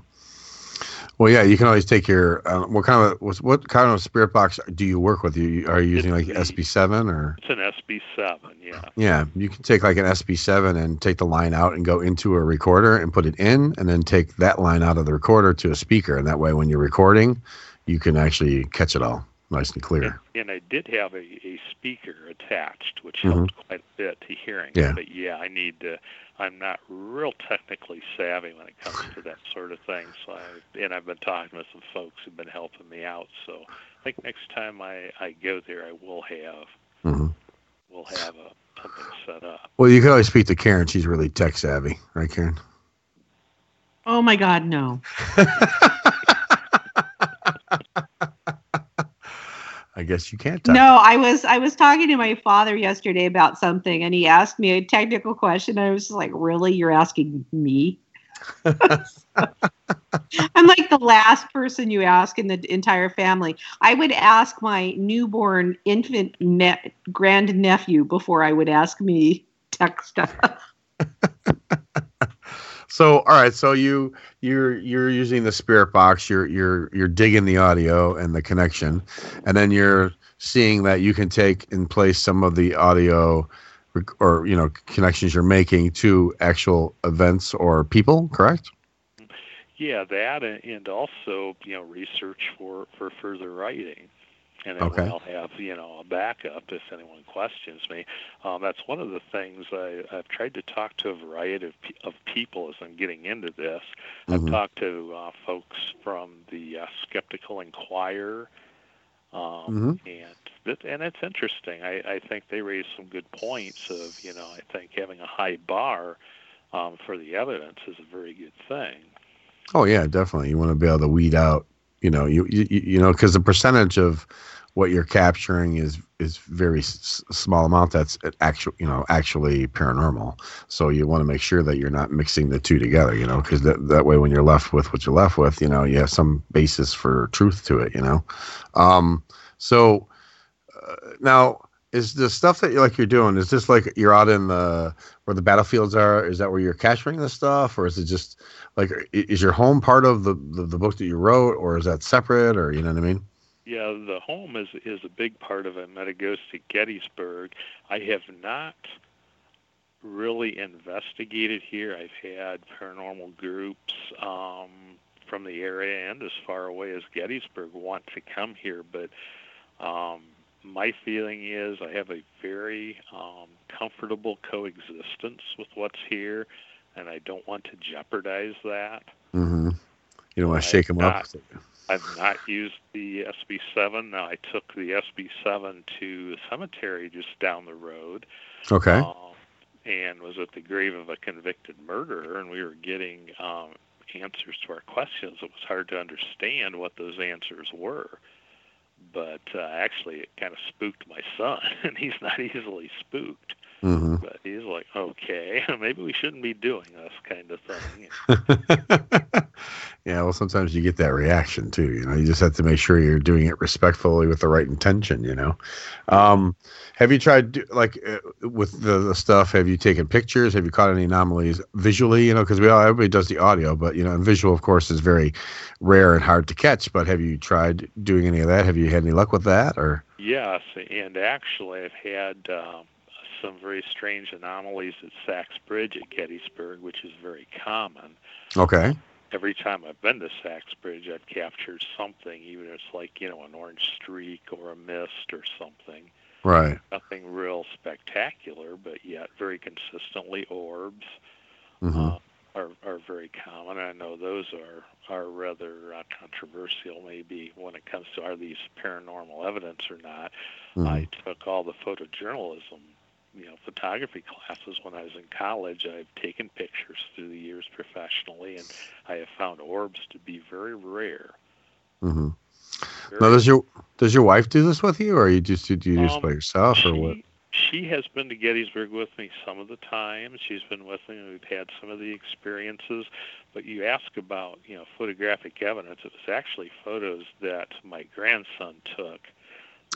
Well, yeah, you can always take your. Uh, what kind of what, what kind of spirit box do you work with? You are you using like SB7 or? It's an SB7, yeah. Yeah, you can take like an SB7 and take the line out and go into a recorder and put it in, and then take that line out of the recorder to a speaker, and that way, when you're recording, you can actually catch it all nice and clear. And I did have a, a speaker attached, which Mhm. helped quite a bit to hearing. Yeah. But yeah, I need to. I'm not real technically savvy when it comes to that sort of thing. So I and I've been talking with some folks who've been helping me out. So I think next time I I go there, I will have hmm will have a something set up. Well, you can always speak to Karen. She's really tech savvy, right, Karen? Oh my God, no. I guess you can't. Talk. No, I was I was talking to my father yesterday about something, and he asked me a technical question. I was just like, "Really, you're asking me?" I'm like the last person you ask in the entire family. I would ask my newborn infant ne- grand nephew before I would ask me tech stuff. So, all right. So you you're you're using the spirit box. You're you're you're digging the audio and the connection, and then you're seeing that you can take and place some of the audio or you know connections you're making to actual events or people. Correct? Yeah, that and, also you know research for for further writing, and then Okay. I'll have you know a backup if anyone questions me. Um, that's one of the things I, I've tried to talk to a variety of, of people as I'm getting into this. I've Mhm. talked to uh, folks from the uh, Skeptical Inquirer. Um, And that, and it's interesting. I, I think they raise some good points of you know I think having a high bar um, for the evidence is a very good thing. Oh yeah, definitely. You want to be able to weed out, you know, you you, you know, because the percentage of what you're capturing is is very s- small amount that's actual you know actually paranormal. So you want to make sure that you're not mixing the two together you know because that, that way when you're left with what you're left with you know you have some basis for truth to it you know? Um so uh, now is the stuff that you like you're doing is this like you're out in the where the battlefields are? Is that where you're capturing the stuff or is it just like is your home part of the the, the book that you wrote or is that separate or you know what i mean Yeah, the home is is a big part of it. Metagosti Gettysburg. I have not really investigated here. I've had paranormal groups um, from the area and as far away as Gettysburg want to come here, but um, my feeling is I have a very um, comfortable coexistence with what's here, and I don't want to jeopardize that. mm-hmm. you don't want to shake them up not- I've not used the SB7. Now I took the SB7 to the cemetery just down the road. okay Um, and was at the grave of a convicted murderer, and we were getting um, answers to our questions. It was hard to understand what those answers were. But uh, actually, it kind of spooked my son, and he's not easily spooked. Mm-hmm. But he's like, okay, maybe we shouldn't be doing this kind of thing. yeah, well, sometimes you get that reaction too. You know, you just have to make sure you're doing it respectfully with the right intention. You know, um, have you tried like uh, with the, the stuff? Have you taken pictures? Have you caught any anomalies visually? You know, because we all everybody does the audio, but you know, and visual, of course, is very rare and hard to catch. But have you tried doing any of that? Have you had any luck with that? Or Yes, and actually, I've had um, some very strange anomalies at Sachs Bridge at Gettysburg, which is very common. okay, Every time I've been to Sachs Bridge, I've captured something, even if it's like you know an orange streak or a mist or something. right, Nothing real spectacular, but yet very consistently orbs hmm are are very common. I know those are are rather uh, controversial, maybe when it comes to are these paranormal evidence or not. Mhm. I took all the photojournalism, you know, photography classes when I was in college. I've taken pictures through the years professionally, and I have found orbs to be very rare. Mm-hmm. Now, does your does your wife do this with you, or you just do you just Um, by yourself, or what? She has been to Gettysburg with me some of the time. She's been with me, and we've had some of the experiences. But you ask about, you know, photographic evidence. It was actually photos that my grandson took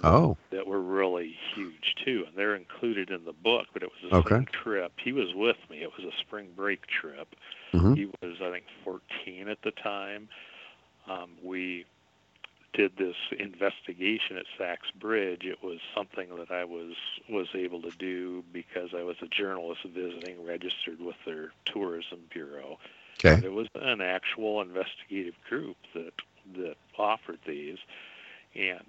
Oh, that were really huge too, and they're included in the book. But it was the Okay. trip. He was with me. It was a spring break trip. Mhm. He was, I think, 14 at the time. Um, we did this investigation at Sachs Bridge. It was something that I was was able to do because I was a journalist visiting, registered with their tourism bureau. Okay. And it was an actual investigative group that that offered these, and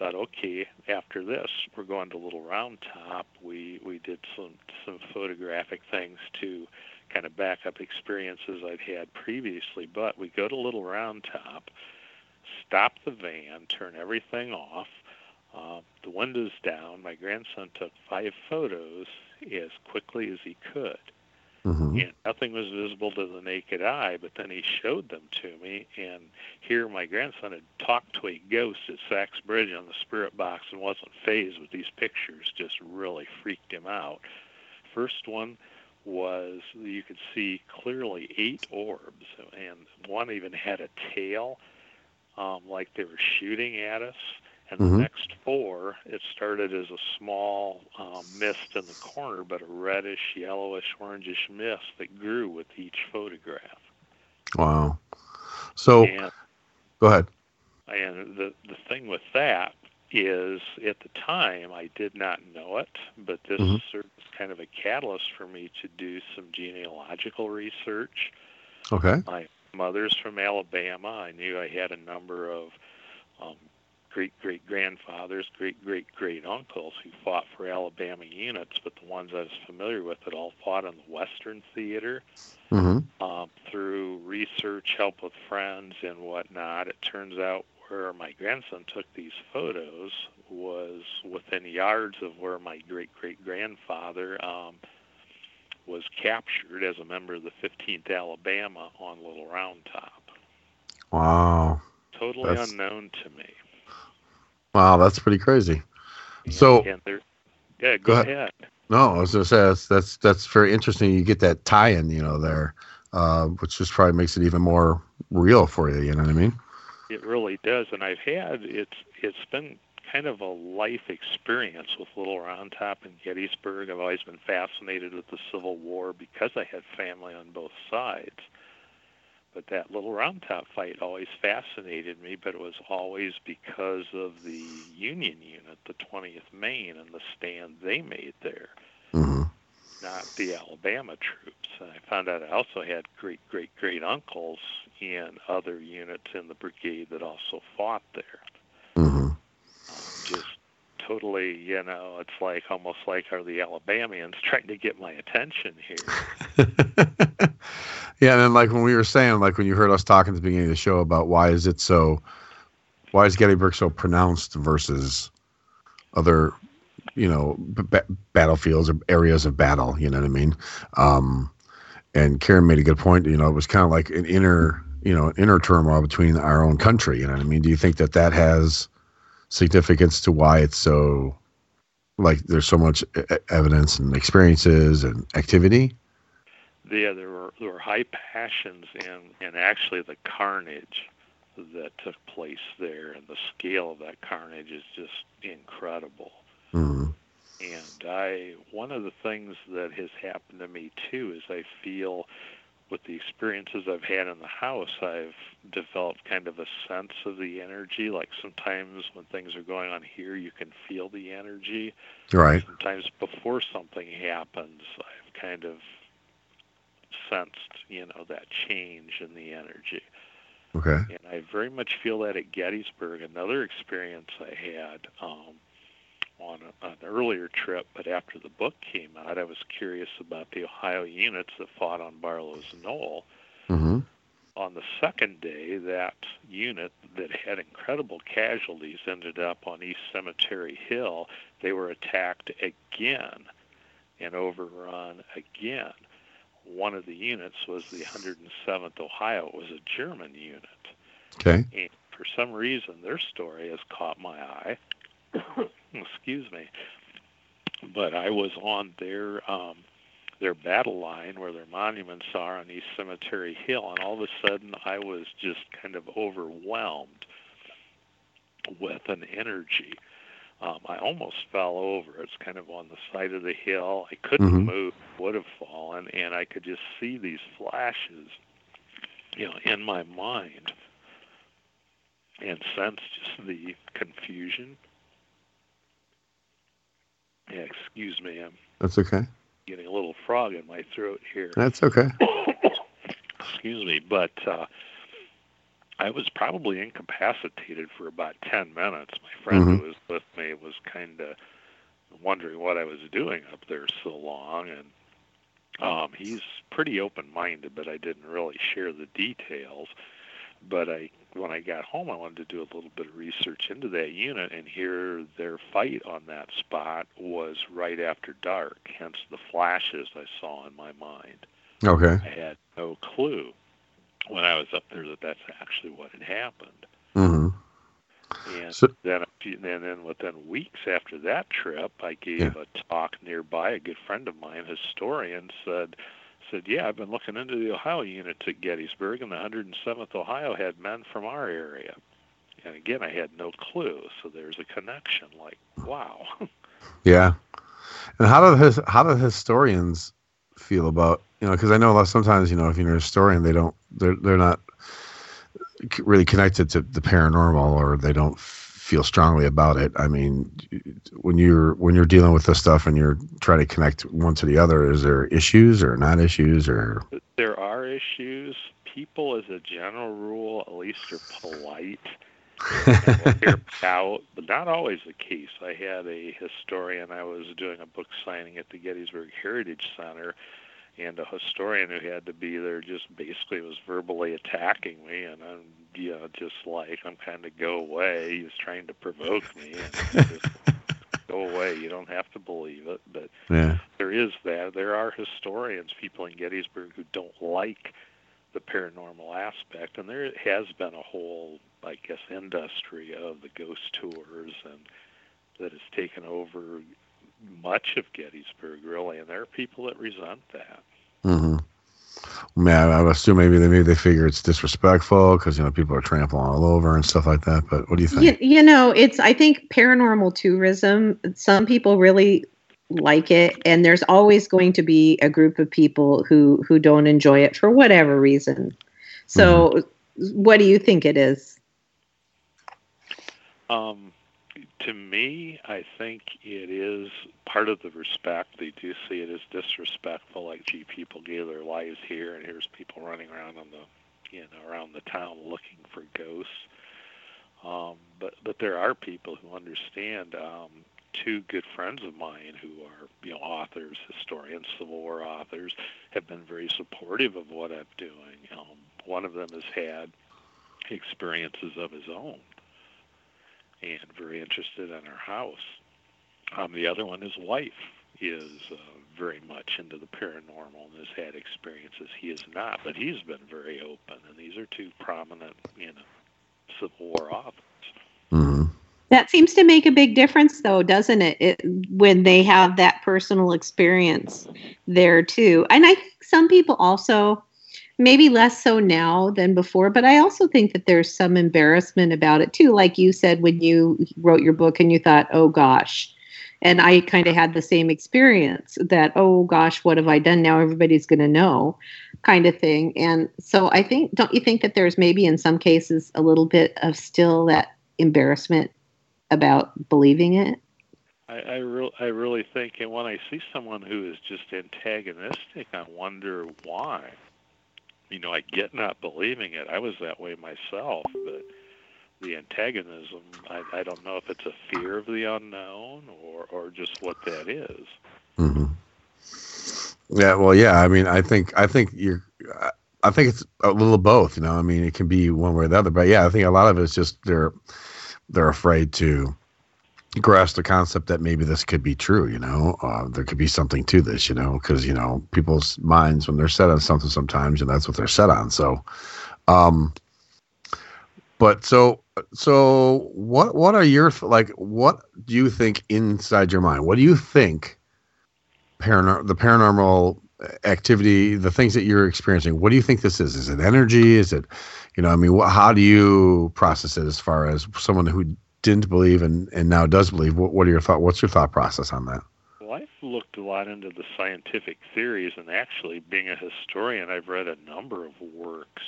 thought, okay, after this, we're going to Little Round Top. We we did some some photographic things to kind of back up experiences I'd had previously. But we go to Little Round Top, stop the van, turn everything off, uh, the windows down. My grandson took five photos as quickly as he could Mhm. and nothing was visible to the naked eye. But then he showed them to me, and here my grandson had talked to a ghost at Sachs Bridge on the spirit box and wasn't phased with these pictures. Just really freaked him out. First one was you could see clearly eight orbs, and one even had a tail, um, like they were shooting at us. And Mhm. the next four, it started as a small um, mist in the corner, but a reddish, yellowish, orangish mist that grew with each photograph. Wow. So, And go ahead. And the the thing with that is, at the time, I did not know it, but this Mhm. served as kind of a catalyst for me to do some genealogical research. Okay. My mother's from Alabama. I knew I had a number of um, great great grandfathers, great great great uncles who fought for Alabama units, but the ones I was familiar with had all fought in the Western Theater Mm-hmm. um, through research, help with friends, and whatnot, it turns out where my grandson took these photos was within yards of where my great great grandfather um, was captured as a member of the 15th Alabama on Little Round Top. Wow. Totally That's- unknown to me. Wow, that's pretty crazy. So And yeah, Go go, ahead. ahead. no, I was gonna say that's that's that's very interesting. You get that tie-in, you know, there, uh, which just probably makes it even more real for you. You know what I mean? It really does, and I've had it's it's been kind of a life experience with Little Round Top and Gettysburg. I've always been fascinated with the Civil War because I had family on both sides. But that Little Round Top fight always fascinated me, but it was always because of the Union unit, the 20th Maine, and the stand they made there, not the Alabama troops. And I found out I also had great great great uncles in other units in the brigade that also fought there. Um, just totally, you know, it's like almost like are the Alabamians trying to get my attention here? Yeah, and then like when we were saying, like when you heard us talking at the beginning of the show about why is it so, why is Gettysburg so pronounced versus other, you know, b- battlefields or areas of battle. You know what I mean? Um, and Karen made a good point. You know, it was kind of like an inner, you know, inner turmoil between our own country. You know what I mean? Do you think that that has significance to why it's so, like, there's so much evidence and experiences and activity? Yeah, there were there were high passions and and actually the carnage that took place there and the scale of that carnage is just incredible. Mhm. And I one of the things that has happened to me too is I feel with the experiences I've had in the house, I've developed kind of a sense of the energy. Like sometimes when things are going on here, you can feel the energy. Right. Sometimes before something happens, I've kind of sensed, you know, that change in the energy. Okay. And I very much feel that at Gettysburg. Another experience I had um, on a, an earlier trip, but after the book came out, I was curious about the Ohio units that fought on Barlow's Knoll. Mm-hmm. On the second day, that unit that had incredible casualties ended up on East Cemetery Hill. They were attacked again and overrun again. One of the units was the 107th Ohio. It was a German unit. Okay. And for some reason, their story has caught my eye. Excuse me. But I was on their um, their battle line where their monuments are on East Cemetery Hill, and all of a sudden I was just kind of overwhelmed with an energy. Um, I almost fell over. It's kind of on the side of the hill. I couldn't Mhm. move, would have fallen, and I could just see these flashes, you know, in my mind, and sense just the confusion. Yeah, excuse me, I'm That's okay. getting a little frog in my throat here. That's okay. excuse me, but uh, I was probably incapacitated for about 10 minutes. My friend Mhm. who was with me was kind of wondering what I was doing up there so long, and um, he's pretty open-minded, but I didn't really share the details. But I, when I got home, I wanted to do a little bit of research into that unit, and here their fight on that spot was right after dark. Hence the flashes I saw in my mind. Okay. I had no clue when I was up there that that's actually what had happened. Mm-hmm. And So- then, a few, and then within weeks after that trip, I gave a talk nearby. A good friend of mine, historian, said, said, "Yeah, I've been looking into the Ohio units at Gettysburg, and the 107th Ohio had men from our area." And again, I had no clue. So there's a connection. Like, wow. Yeah. And how do his how do historians feel about you know because I know a lot- sometimes you know if you're a historian they don't they're they're not really connected to the paranormal or they don't feel strongly about it. I mean, when you're when you're dealing with this stuff and you're trying to connect one to the other, is there issues or not issues or there are issues. People, as a general rule, at least are polite hear out, but not always the case. I had a historian. I was doing a book signing at the Gettysburg Heritage Center, and a historian who had to be there just basically was verbally attacking me, and I'm you know just like I'm kind of go away. He was trying to provoke me, and just go away. You don't have to believe it, but Yeah. there is that. There are historians, people in Gettysburg, who don't like the paranormal aspect, and there has been a whole, I guess, industry of the ghost tours, and that has taken over much of Gettysburg, really, and there are people that resent that. Hmm Yeah, I would assume maybe they maybe they figure it's disrespectful because you know people are trampling all over and stuff like that. But what do you think? You, you know, it's I think paranormal tourism. Some people really like it, and there's always going to be a group of people who who don't enjoy it for whatever reason. So, what do you think it is? Um, to me, I think it is part of the respect. They do see it as disrespectful, like, gee, people gave their lives here, and here's people running around on the, you know, around the town looking for ghosts. Um, but but there are people who understand. Um, two good friends of mine who are you know authors, historians, Civil War authors, have been very supportive of what I'm doing. Um, one of them has had experiences of his own and very interested in our house. Um, the other one, his wife, is uh, very much into the paranormal and has had experiences. He is not, but he's been very open. And these are two prominent, you know, Civil War authors. That seems to make a big difference, though, doesn't it? it? When they have that personal experience there too, and I think some people also, maybe less so now than before, but I also think that there's some embarrassment about it too. Like you said when you wrote your book and you thought, "Oh gosh," and I kind of had the same experience that, "Oh gosh, what have I done now? Everybody's going to know," kind of thing. And so I think, don't you think that there's maybe in some cases a little bit of still that embarrassment about believing it? I, I, re- I really think, and when I see someone who is just antagonistic, I wonder why. You know, I get not believing it. I was that way myself, but the antagonism, I, I don't know if it's a fear of the unknown or, or just what that is. Hmm. Yeah, well, yeah. I mean, I think I think you're. I- think it's a little both. You know, I mean, it can be one way or the other. But yeah, I think a lot of it is just they're they're afraid to grasp the concept that maybe this could be true. You know, uh, there could be something to this. You know, because you know people's minds when they're set on something sometimes, and that's what they're set on. So, um, but so so what what are your like what do you think inside your mind? What do you think paranormal the paranormal activity the things that you're experiencing what do you think this is is it energy is it you know i mean wh- how do you process it as far as someone who didn't believe and and now does believe what, what are your thought what's your thought process on that Well, I've looked a lot into the scientific theories, and actually, being a historian, I've read a number of works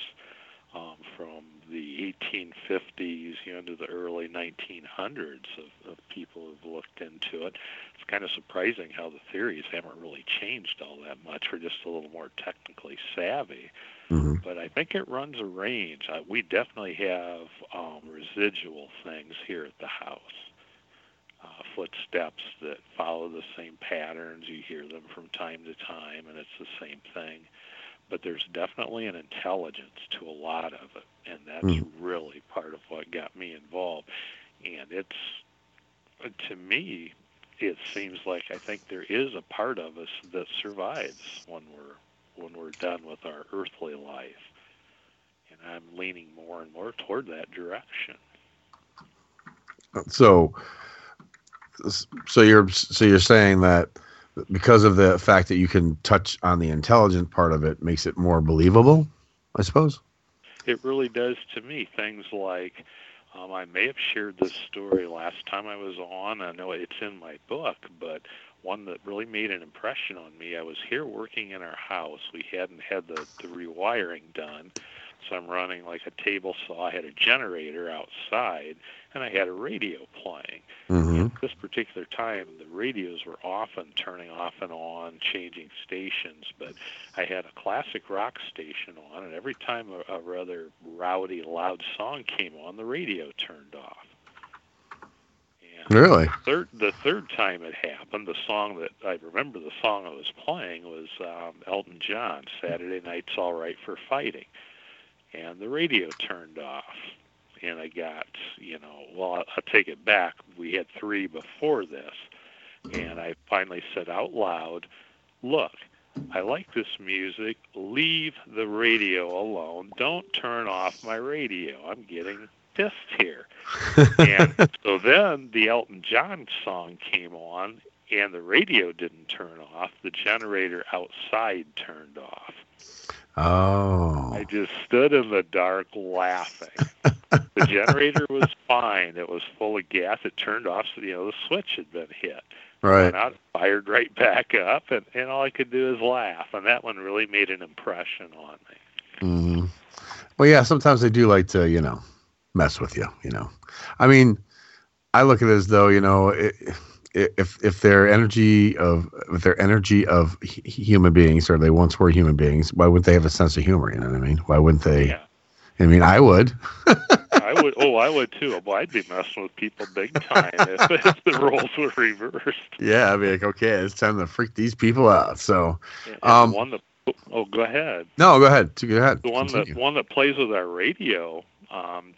um, from the 1850s you know, into the early 1900s of, of people who've looked into it. It's kind of surprising how the theories haven't really changed all that much. We're just a little more technically savvy. But I think it runs a range. Uh, we definitely have um, residual things here at the house uh, footsteps that follow the same patterns. You hear them from time to time, and it's the same thing. But there's definitely an intelligence to a lot of it, and that's really part of what got me involved. And it's, uh, to me, it seems like I think there is a part of us that survives when we're when we're done with our earthly life. And I'm leaning more and more toward that direction. so so you're so you're saying that because of the fact that you can touch on the intelligent part of it makes it more believable i suppose It really does to me. Things like um, I may have shared this story last time I was on. I know it's in my book, but one that really made an impression on me. I was here working in our house. We hadn't had the, the rewiring done, so I'm running like a table saw. I had a generator outside, and I had a radio playing. mm-hmm. At this particular time, the radios were often turning off and on, changing stations, but I had a classic rock station on, and every time a, a rather rowdy, loud song came on, the radio turned off. Really? Third, the third time it happened, the song that I remember, the song I was playing was um, Elton John, "Saturday Night's All Right for Fighting," and the radio turned off, and I got, you know, well, I'll, I'll take it back. We had three before this, and I finally said out loud, "Look." I like this music. Leave the radio alone. Don't turn off my radio. I'm getting pissed here. and so then the Elton John song came on, and the radio didn't turn off. The generator outside turned off. Oh. I just stood in the dark laughing. the generator was fine. It was full of gas. It turned off, so you know the switch had been hit. Right. Went out, fired right back up, and, and all I could do is laugh. And that one really made an impression on me. Mm-hmm. Well, yeah, sometimes they do like to, you know, mess with you. You know, I mean, I look at it as though, you know, it, if if their energy of if their energy of human beings or they once were human beings, why wouldn't they have a sense of humor? You know what I mean? Why wouldn't they? Yeah. I mean, I would. I would. Oh, I would too. Well, I'd be messing with people big time if, if the roles were reversed. Yeah, I'd be like, okay, it's time to freak these people out. So, um, one that. Oh, go ahead. no, go ahead. Go ahead. The one Continue. that one that plays with our radio. Um,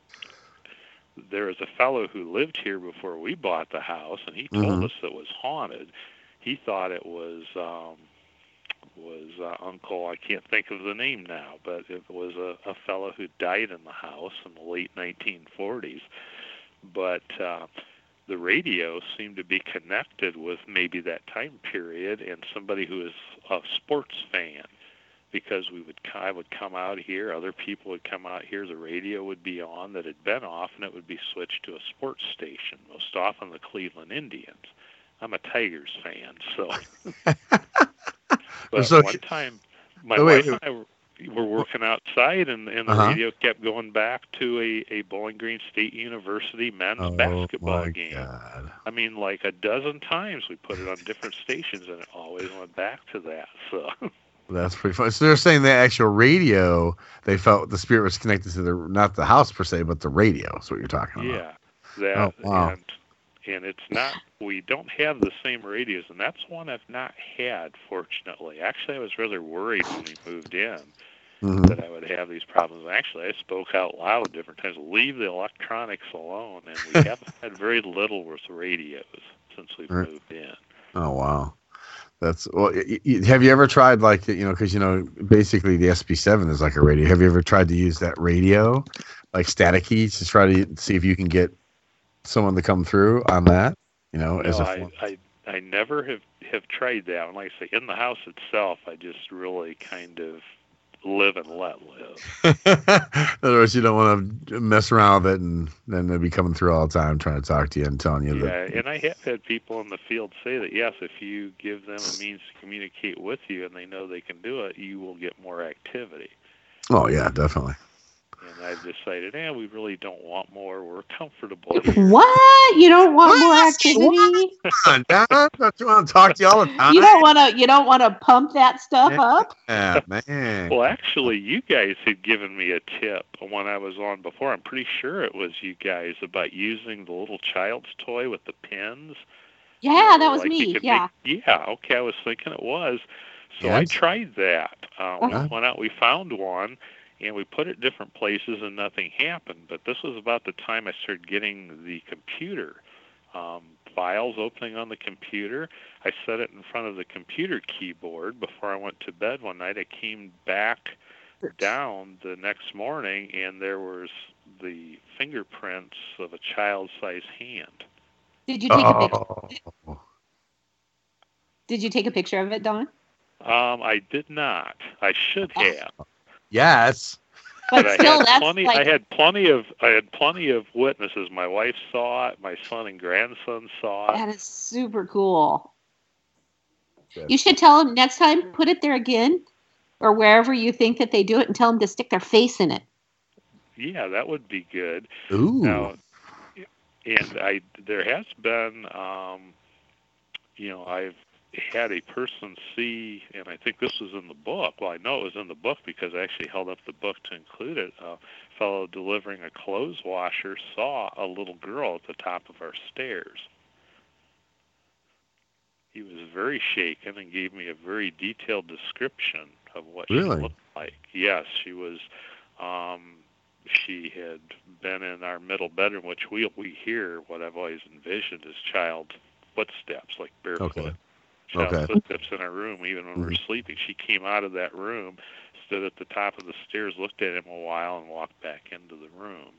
there is a fellow who lived here before we bought the house, and he told Mhm. us it was haunted. He thought it was um, was uh, Uncle. I can't think of the name now, but it was a, a fellow who died in the house in the late 1940s. But uh, the radio seemed to be connected with maybe that time period and somebody who is a sports fan because we would I would come out here, other people would come out here, the radio would be on that had been off, and it would be switched to a sports station, most often the Cleveland Indians. I'm a Tigers fan, so. but So- one time, my wait, wife and I were, were working outside, and, and the Uh-huh. radio kept going back to a, a Bowling Green State University men's Oh, basketball my game. God. I mean, like a dozen times we put it on different stations, and it always went back to that. So. That's pretty fun. So they're saying the actual radio, they felt the spirit was connected to the not the house per se, but the radio. Is what you're talking about. Yeah, that Oh, wow. and and it's not. We don't have the same radios, and that's one I've not had. Fortunately, actually, I was rather worried when we moved in Mhm. that I would have these problems. Actually, I spoke out loud different times. Leave the electronics alone, and we haven't had very little with radios since we've Right. moved in. Oh wow, that's well. y- y- have you ever tried like you know because you know basically the SB7 is like a radio. Have you ever tried to use that radio, like staticky, to try to see if you can get someone to come through on that? You know, as no, a I, form- I I never have have tried that. And like I say, in the house itself, I just really kind of live and let live. In other words, you don't want to mess around with it, and then they'll be coming through all the time trying to talk to you and telling you Yeah, that. and I have had people in the field say that yes, if you give them a means to communicate with you and they know they can do it, you will get more activity. Oh yeah, definitely. And I've decided, eh, we really don't want more. We're comfortable. Here. What? You don't want more activity? Come on, Don. Don't you want to talk to you all the time? You don't want to. You don't want to pump that stuff up. Yeah, man. Well, actually, you guys had given me a tip when I was on before. I'm pretty sure it was you guys about using the little child's toy with the pins. Yeah, that was Like me. Yeah. Make, yeah. Okay, I was thinking it was. So I tried that. Uh, we Uh-huh. went out, we found one, and we put it different places, and nothing happened. But this was about the time I started getting the computer um, files opening on the computer. I set it in front of the computer keyboard before I went to bed one night. I came back down the next morning, and there was the fingerprints of a child-sized hand. Did you take a picture? Oh. Did you take a picture of it, Don? Um, I did not. I should have. Yes. But I still, had that's plenty. like I had plenty of. I had plenty of witnesses. My wife saw it. My son and grandson saw it. that is super cool. You should tell them next time. Put it there again, or wherever you think that they do it, and tell them to stick their face in it. Yeah, that would be good. Ooh. Now, and I there has been, um, you know, I've had a person see, and I think this was in the book. Well, I know it was in the book because I actually held up the book to include it. A fellow delivering a clothes washer saw a little girl at the top of our stairs. he was very shaken and gave me a very detailed description of what Really? she looked like. Yes, she was. Um, she had been in our middle bedroom, which we we hear what I've always envisioned as child footsteps, like barefoot Okay. Okay. footsteps in our room, even when we were Mhm. sleeping. She came out of that room, stood at the top of the stairs, looked at him a while, and walked back into the room.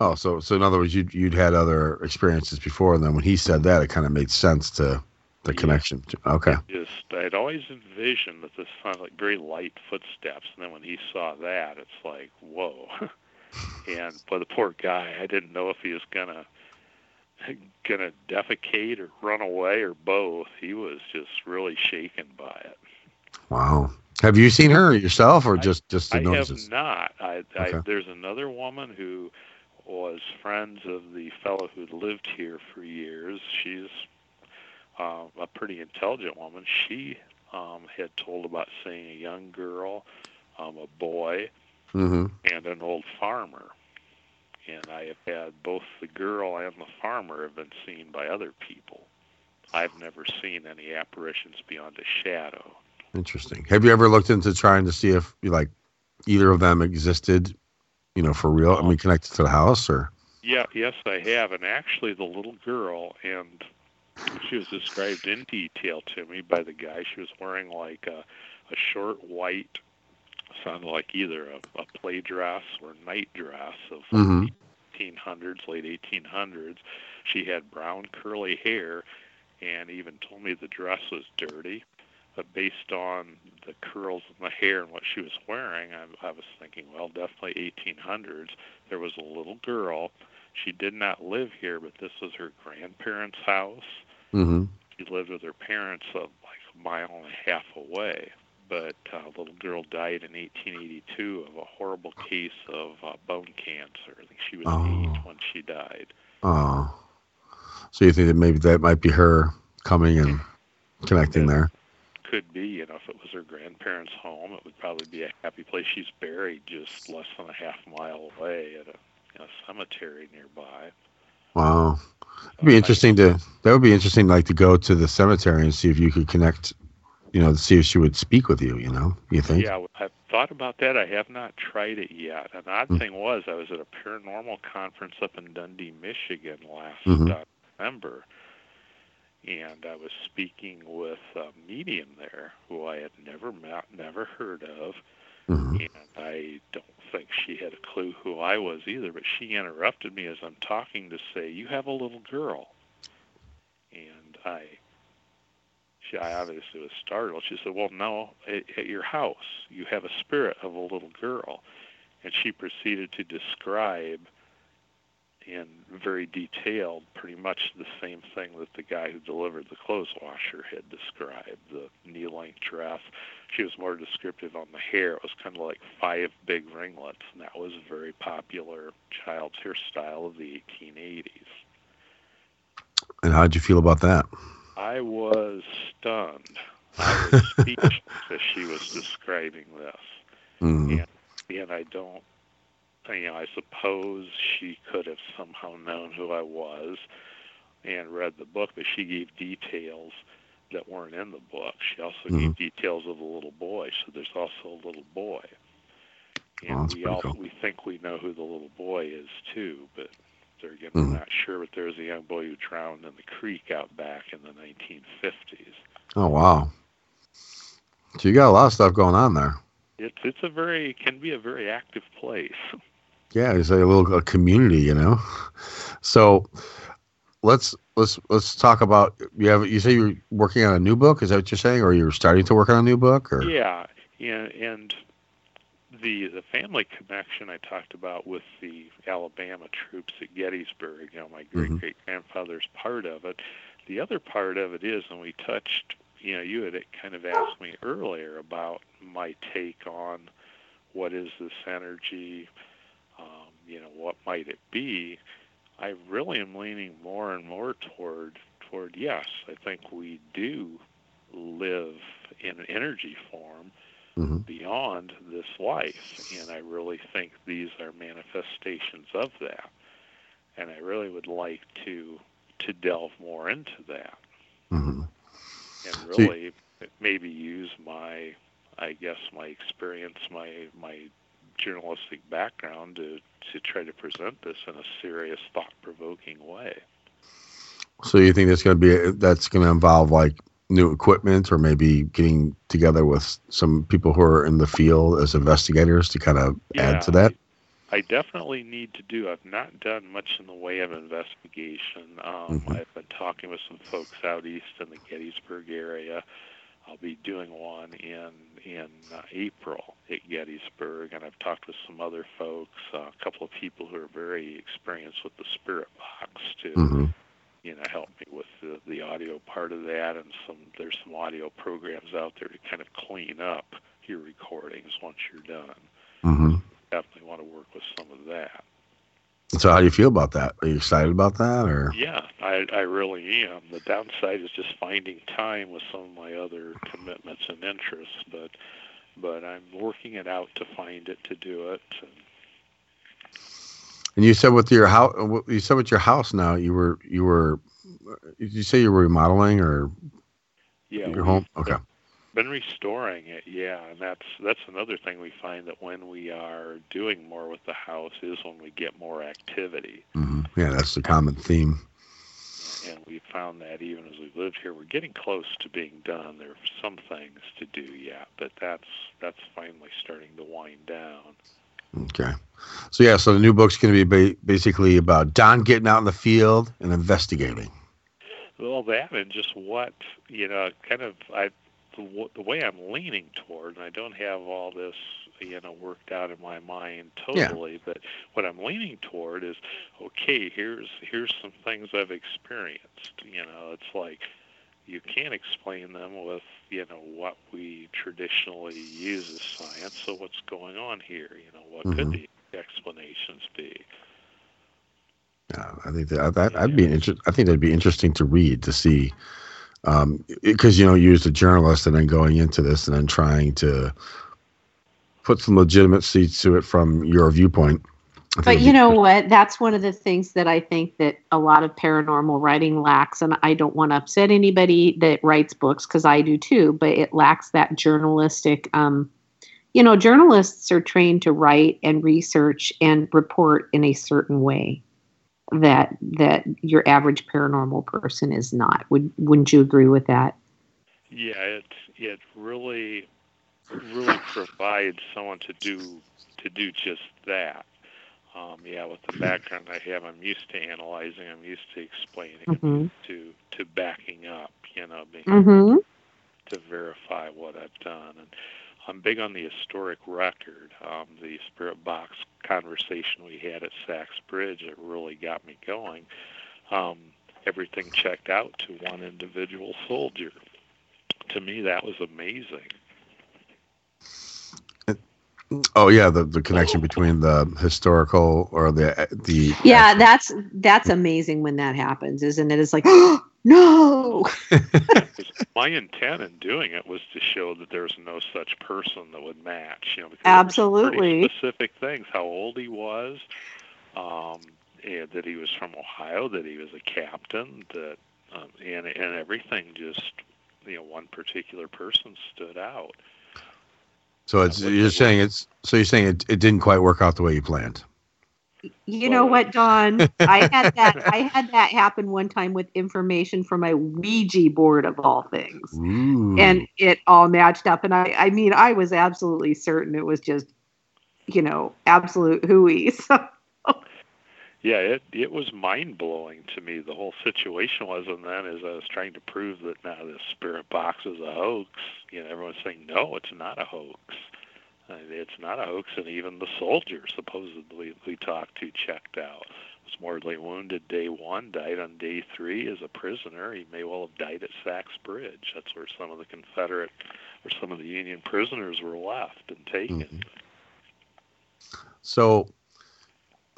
Oh, so so in other words, you'd you'd had other experiences before, and then when he said that, it kind of made sense to the connection. To, okay. Just, I'd always envisioned that this sounded like very light footsteps, and then when he saw that, it's like, whoa. and but the poor guy, I didn't know if he was gonna gonna defecate or run away or both. He was just really shaken by it. Wow. Have you seen her yourself, or just just the I have not. I, I Okay. there's another woman who was friends of the fellow who'd lived here for years. She's uh, a pretty intelligent woman. She um, had told about seeing a young girl, um, a boy, Mm-hmm. and an old farmer. And I have had both the girl and the farmer have been seen by other people. I've never seen any apparitions beyond a shadow. Interesting. Have you ever looked into trying to see if like either of them existed, you know, for real? I mean, connected to the house, or Yeah, yes, I have. And actually, the little girl, and she was described in detail to me by the guy. She was wearing like a, a short white, sounded like either a, a play dress or night dress of Mhm. 1800s, late 1800s. She had brown curly hair, and even told me the dress was dirty. But based on the curls in the hair and what she was wearing, I, I was thinking, well, definitely 1800s. There was a little girl. She did not live here, but this was her grandparents' house. mm-hmm. She lived with her parents uh, like a mile and a half away. But uh, the little girl died in 1882 of a horrible case of uh, bone cancer. I think she was Oh. eight when she died. oh, so you think that maybe that might be her coming and connecting there? Could be, you know, if it was her grandparents' home, it would probably be a happy place. She's buried just less than a half mile away at a, in a cemetery nearby. Wow, it'd be interesting to. That would be interesting, like to go to the cemetery and see if you could connect. You know, see if she would speak with you. You know, you think? Yeah, I've thought about that. I have not tried it yet. An odd Hmm. thing was, I was at a paranormal conference up in Dundee, Michigan last Mhm. uh, November, and I was speaking with a medium there who I had never met, never heard of, Mm-hmm. and I don't think she had a clue who I was either. But she interrupted me as I'm talking to say, "You have a little girl," and I she, I obviously was startled. She said, "Well, no, at, at your house, you have a spirit of a little girl," and she proceeded to describe in very detailed, pretty much the same thing that the guy who delivered the clothes washer had described. The knee-length dress. She was more descriptive on the hair. It was kind of like five big ringlets, and that was a very popular child's hairstyle of the 1880s. And how'd you feel about that? I was stunned. I was speechless as she was describing this. Mm. And, and I don't, you know, I suppose she could have somehow known who I was and read the book, but she gave details that weren't in the book. She also Mhm. gave details of the little boy, so there's also a little boy. And Oh, we all cool. we think we know who the little boy is too, but there again, Mhm. we're not sure. But there was a young boy who drowned in the creek out back in the 1950s. Oh wow. So you got a lot of stuff going on there. It's it's a very can be a very active place. Yeah, it's like a little a community, you know. So let's let's let's talk about you have you say you're working on a new book. Is that what you're saying, or you're starting to work on a new book? Or Yeah, and and the the family connection I talked about with the Alabama troops at Gettysburg. You know, my great Mhm. great grandfather's part of it. The other part of it is, and we touched. You know, you had kind of asked me earlier about my take on what is this energy. Um, you know, what might it be? I really am leaning more and more toward toward yes. I think we do live in energy form Mhm. beyond this life, and I really think these are manifestations of that. And I really would like to to delve more into that. Mhm. and really maybe use my, I guess, my experience, my my journalistic background to to try to present this in a serious, thought-provoking way. So you think that's going to be that's going to involve like new equipment, or maybe getting together with some people who are in the field as investigators to kind of add to that? I definitely need to do. I've not done much in the way of investigation. Um, Mhm. I've been talking with some folks out east in the Gettysburg area. I'll be doing one in in uh, April at Gettysburg, and I've talked with some other folks, uh, a couple of people who are very experienced with the Spirit Box to Mhm. You know help me with the, the audio part of that, and some there's some audio programs out there to kind of clean up your recordings once you're done hmm definitely want to work with some of that. So how do you feel about that? Are you excited about that, or Yeah, I, I really am. The downside is just finding time with some of my other commitments and interests, but but I'm working it out to find it to do it. And And you said with your house, you said with your house now, you were you were, did you say you were remodeling or yeah, your home? Okay. Been restoring it, yeah, and that's that's another thing we find that when we are doing more with the house is when we get more activity. hmm Yeah, that's the common theme. and we found that even as we've lived here, we're getting close to being done. There are some things to do yet, but that's that's finally starting to wind down. Okay. So yeah, so the new book's going to be ba- basically about Don getting out in the field and investigating. Well, that and just what you know, kind of I the, w- the way I'm leaning toward, and I don't have all this you know worked out in my mind Yeah. totally, but what I'm leaning toward is okay. Here's here's some things I've experienced. You know, it's like you can't explain them with you know what we traditionally use as science. So what's going on here? You know, what could Mhm. the explanations be? Yeah, I think that, that I'd be inter- I think that'd be interesting to read to see, because you know you as a journalist and then going into this and then trying to put some legitimacy to it from your viewpoint. I think But you know what? That's one of the things that I think that a lot of paranormal writing lacks. And I don't want to upset anybody that writes books because I do too, but it lacks that journalistic. Um, you know, journalists are trained to write and research and report in a certain way that that your average paranormal person is not. Would wouldn't you agree with that? Yeah, it it really really provides someone to do to do just that. Um, yeah, with the background I have, I'm used to analyzing. I'm used to explaining. I'm Mhm. to to backing up. You know, being Mhm. to verify what I've done. And I'm big on the historic record. Um, the spirit box conversation we had at Sachs Bridge, it really got me going. Um, everything checked out to one individual soldier. To me, that was amazing. Oh yeah, the, the connection between the historical or the the Yeah, that's that's amazing when that happens, isn't it? It's like, no. My intent in doing it was to show that there's no such person that would match. You know, because there were some Absolutely. specific things: how old he was, um, and that he was from Ohio, that he was a captain, that um, and and everything just you know one particular person stood out. So it's you're saying it's so you're saying it, it didn't quite work out the way you planned. You know what, Don? I had that. I had that happen one time with information from my Ouija board of all things, Ooh. and it all matched up. And I, I mean, I was absolutely certain it was just, you know, absolute hooey. So Yeah, it it was mind blowing to me. The whole situation was, and then as I was trying to prove that now this spirit box is a hoax, you know, everyone's saying no, it's not a hoax. Uh, It's not a hoax, and even the soldier supposedly we talked to checked out. Was mortally wounded day one, died on day three as a prisoner. He may well have died at Sachs Bridge. That's where some of the Confederate or some of the Union prisoners were left and taken. So,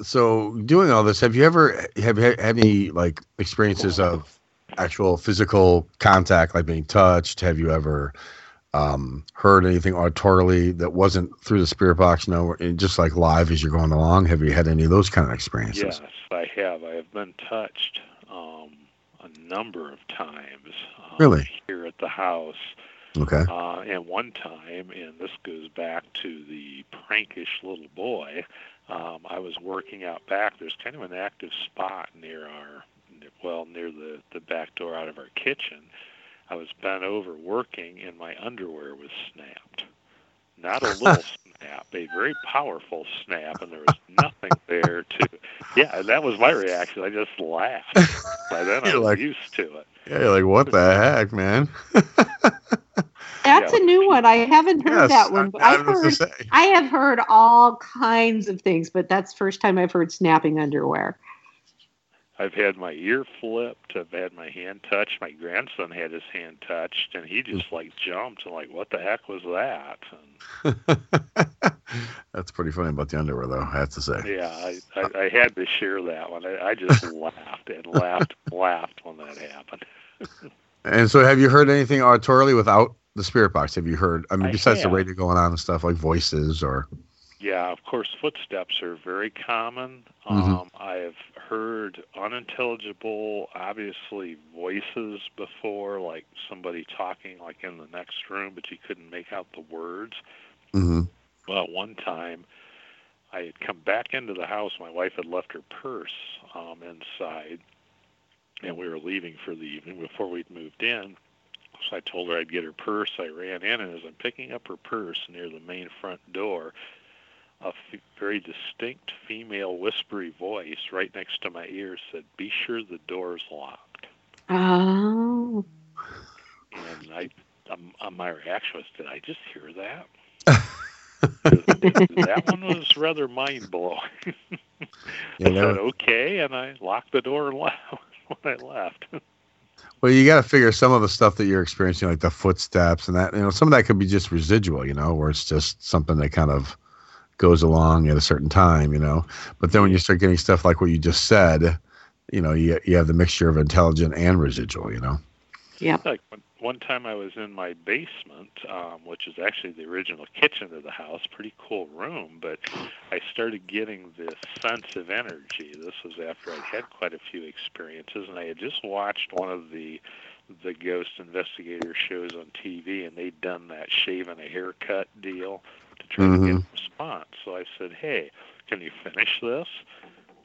so doing all this, have you ever have you had any like experiences of actual physical contact, like being touched? Have you ever um, heard anything auditorily that wasn't through the spirit box? No, just like live as you're going along. Have you had any of those kind of experiences? Yes, I have. I have been touched. Um, a number of times. Um, Really? Here at the house. Okay. Uh, and one time, and this goes back to the prankish little boy, um, I was working out back. There's kind of an active spot near our, well, near the, the back door out of our kitchen. I was bent over working, and my underwear was snapped. Not a little snap, a very powerful snap, and there was nothing there to. Yeah, that was my reaction. I just laughed. By then, I was like- used to it. Yeah, you're like, what the heck, man? That's a new one. I haven't heard Yes, that one, but I- I I've heard. I have heard all kinds of things, but that's the first time I've heard snapping underwear. I've had my ear flipped. I've had my hand touched. My grandson had his hand touched, and he just like jumped and like, "What the heck was that?" And That's pretty funny about the underwear, though. I have to say. yeah, I, I, I had to share that one. I, I just laughed and laughed and laughed when that happened. And so, have you heard anything auditorily without the spirit box? Have you heard? I mean, I besides the radio going on and stuff like voices or. Yeah, of course, footsteps are very common. Mhm. Um, I have heard unintelligible, obviously, voices before, like somebody talking like in the next room, but you couldn't make out the words. hmm Well, one time I had come back into the house. My wife had left her purse um, inside, and we were leaving for the evening before we'd moved in. So I told her I'd get her purse. I ran in, and as I'm picking up her purse near the main front door, a f- very distinct female whispery voice right next to my ear said, "Be sure the door's locked." Oh. And I, um, uh, my reaction was, "Did I just hear that?" that one was rather mind blowing. Yeah, I that said was- okay, and I locked the door and left when I left. Well, you got to figure some of the stuff that you're experiencing, like the footsteps and that, you know, some of that could be just residual, you know, where it's just something that kind of goes along at a certain time, you know. But then when you start getting stuff like what you just said, you know, you, you have the mixture of intelligent and residual, you know. Yeah. Like one, one time, I was in my basement, um, which is actually the original kitchen of the house. Pretty cool room, but I started getting this sense of energy. This was after I'd had quite a few experiences, and I had just watched one of the the ghost investigator shows on TV, and they'd done that shave and a haircut deal to try to get Mhm. a response. So I said, "Hey, can you finish this?"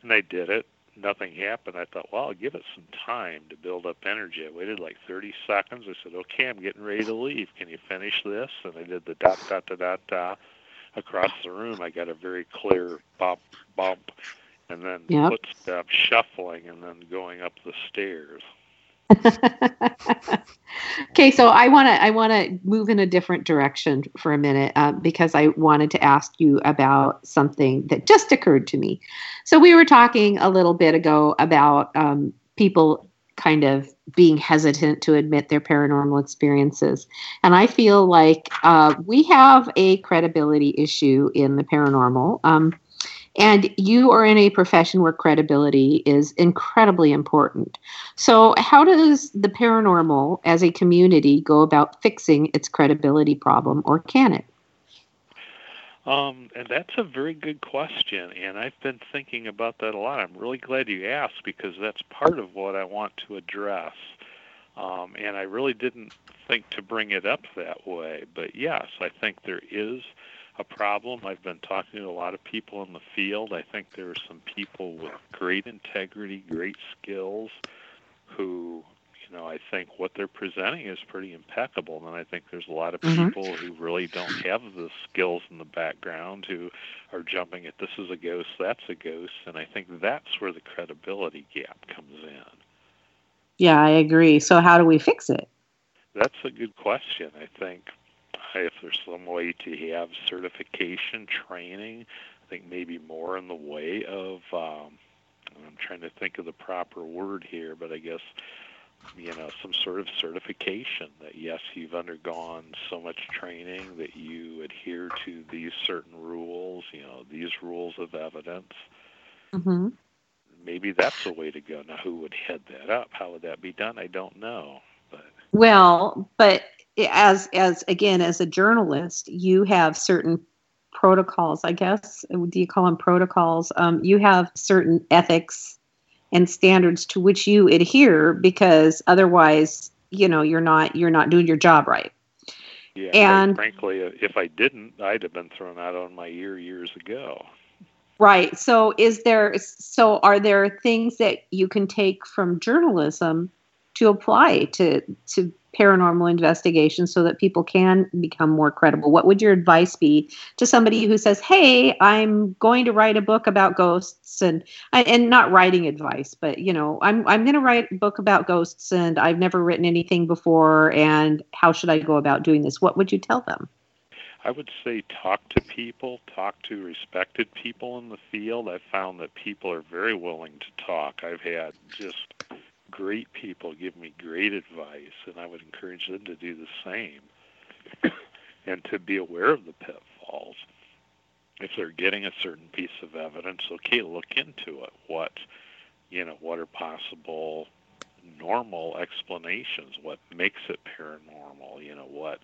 And they did it. Nothing happened. I thought, well, I'll give it some time to build up energy. I waited like 30 seconds. I said, okay, I'm getting ready to leave. Can you finish this? And I did the dot, dot, dot, dot, dot. Across the room, I got a very clear bump, bump, and then Yep. footsteps shuffling and then going up the stairs. Okay, so I want to I want to move in a different direction for a minute uh, because I wanted to ask you about something that just occurred to me. So we were talking a little bit ago about um, people kind of being hesitant to admit their paranormal experiences, and I feel like uh, we have a credibility issue in the paranormal. Um, and you are in a profession where credibility is incredibly important. So, how does the paranormal as a community go about fixing its credibility problem, or can it? Um, and that's a very good question, and I've been thinking about that a lot. I'm really glad you asked because that's part of what I want to address. Um, and I really didn't think to bring it up that way, but yes, I think there is a problem. I've been talking to a lot of people in the field. I think there are some people with great integrity, great skills, who, you know, I think what they're presenting is pretty impeccable. And I think there's a lot of Mhm. people who really don't have the skills in the background who are jumping at this is a ghost, that's a ghost. And I think that's where the credibility gap comes in. Yeah, I agree. So, how do we fix it? That's a good question. I think if there's some way to have certification training, I think maybe more in the way of, um, I'm trying to think of the proper word here, but I guess, you know, some sort of certification that yes, you've undergone so much training that you adhere to these certain rules, you know, these rules of evidence. Mm-hmm. Maybe that's a way to go. Now, who would head that up? How would that be done? I don't know. but Well, but as as again as a journalist, you have certain protocols. I guess do you call them protocols? Um, you have certain ethics and standards to which you adhere because otherwise you know you're not you're not doing your job right Yeah, And- frankly, if I didn't, I'd have been thrown out on my ear years ago. right so is there so are there things that you can take from journalism to apply to to paranormal investigation so that people can become more credible what would your advice be to somebody who says hey i'm going to write a book about ghosts and and not writing advice but you know i'm i'm going to write a book about ghosts and i've never written anything before and how should i go about doing this what would you tell them I would say talk to people, talk to respected people in the field. I've found that people are very willing to talk. I've had just great people give me great advice, and I would encourage them to do the same and to be aware of the pitfalls. If they're getting a certain piece of evidence, okay, look into it. What, you know, what are possible normal explanations? What makes it paranormal? You know, what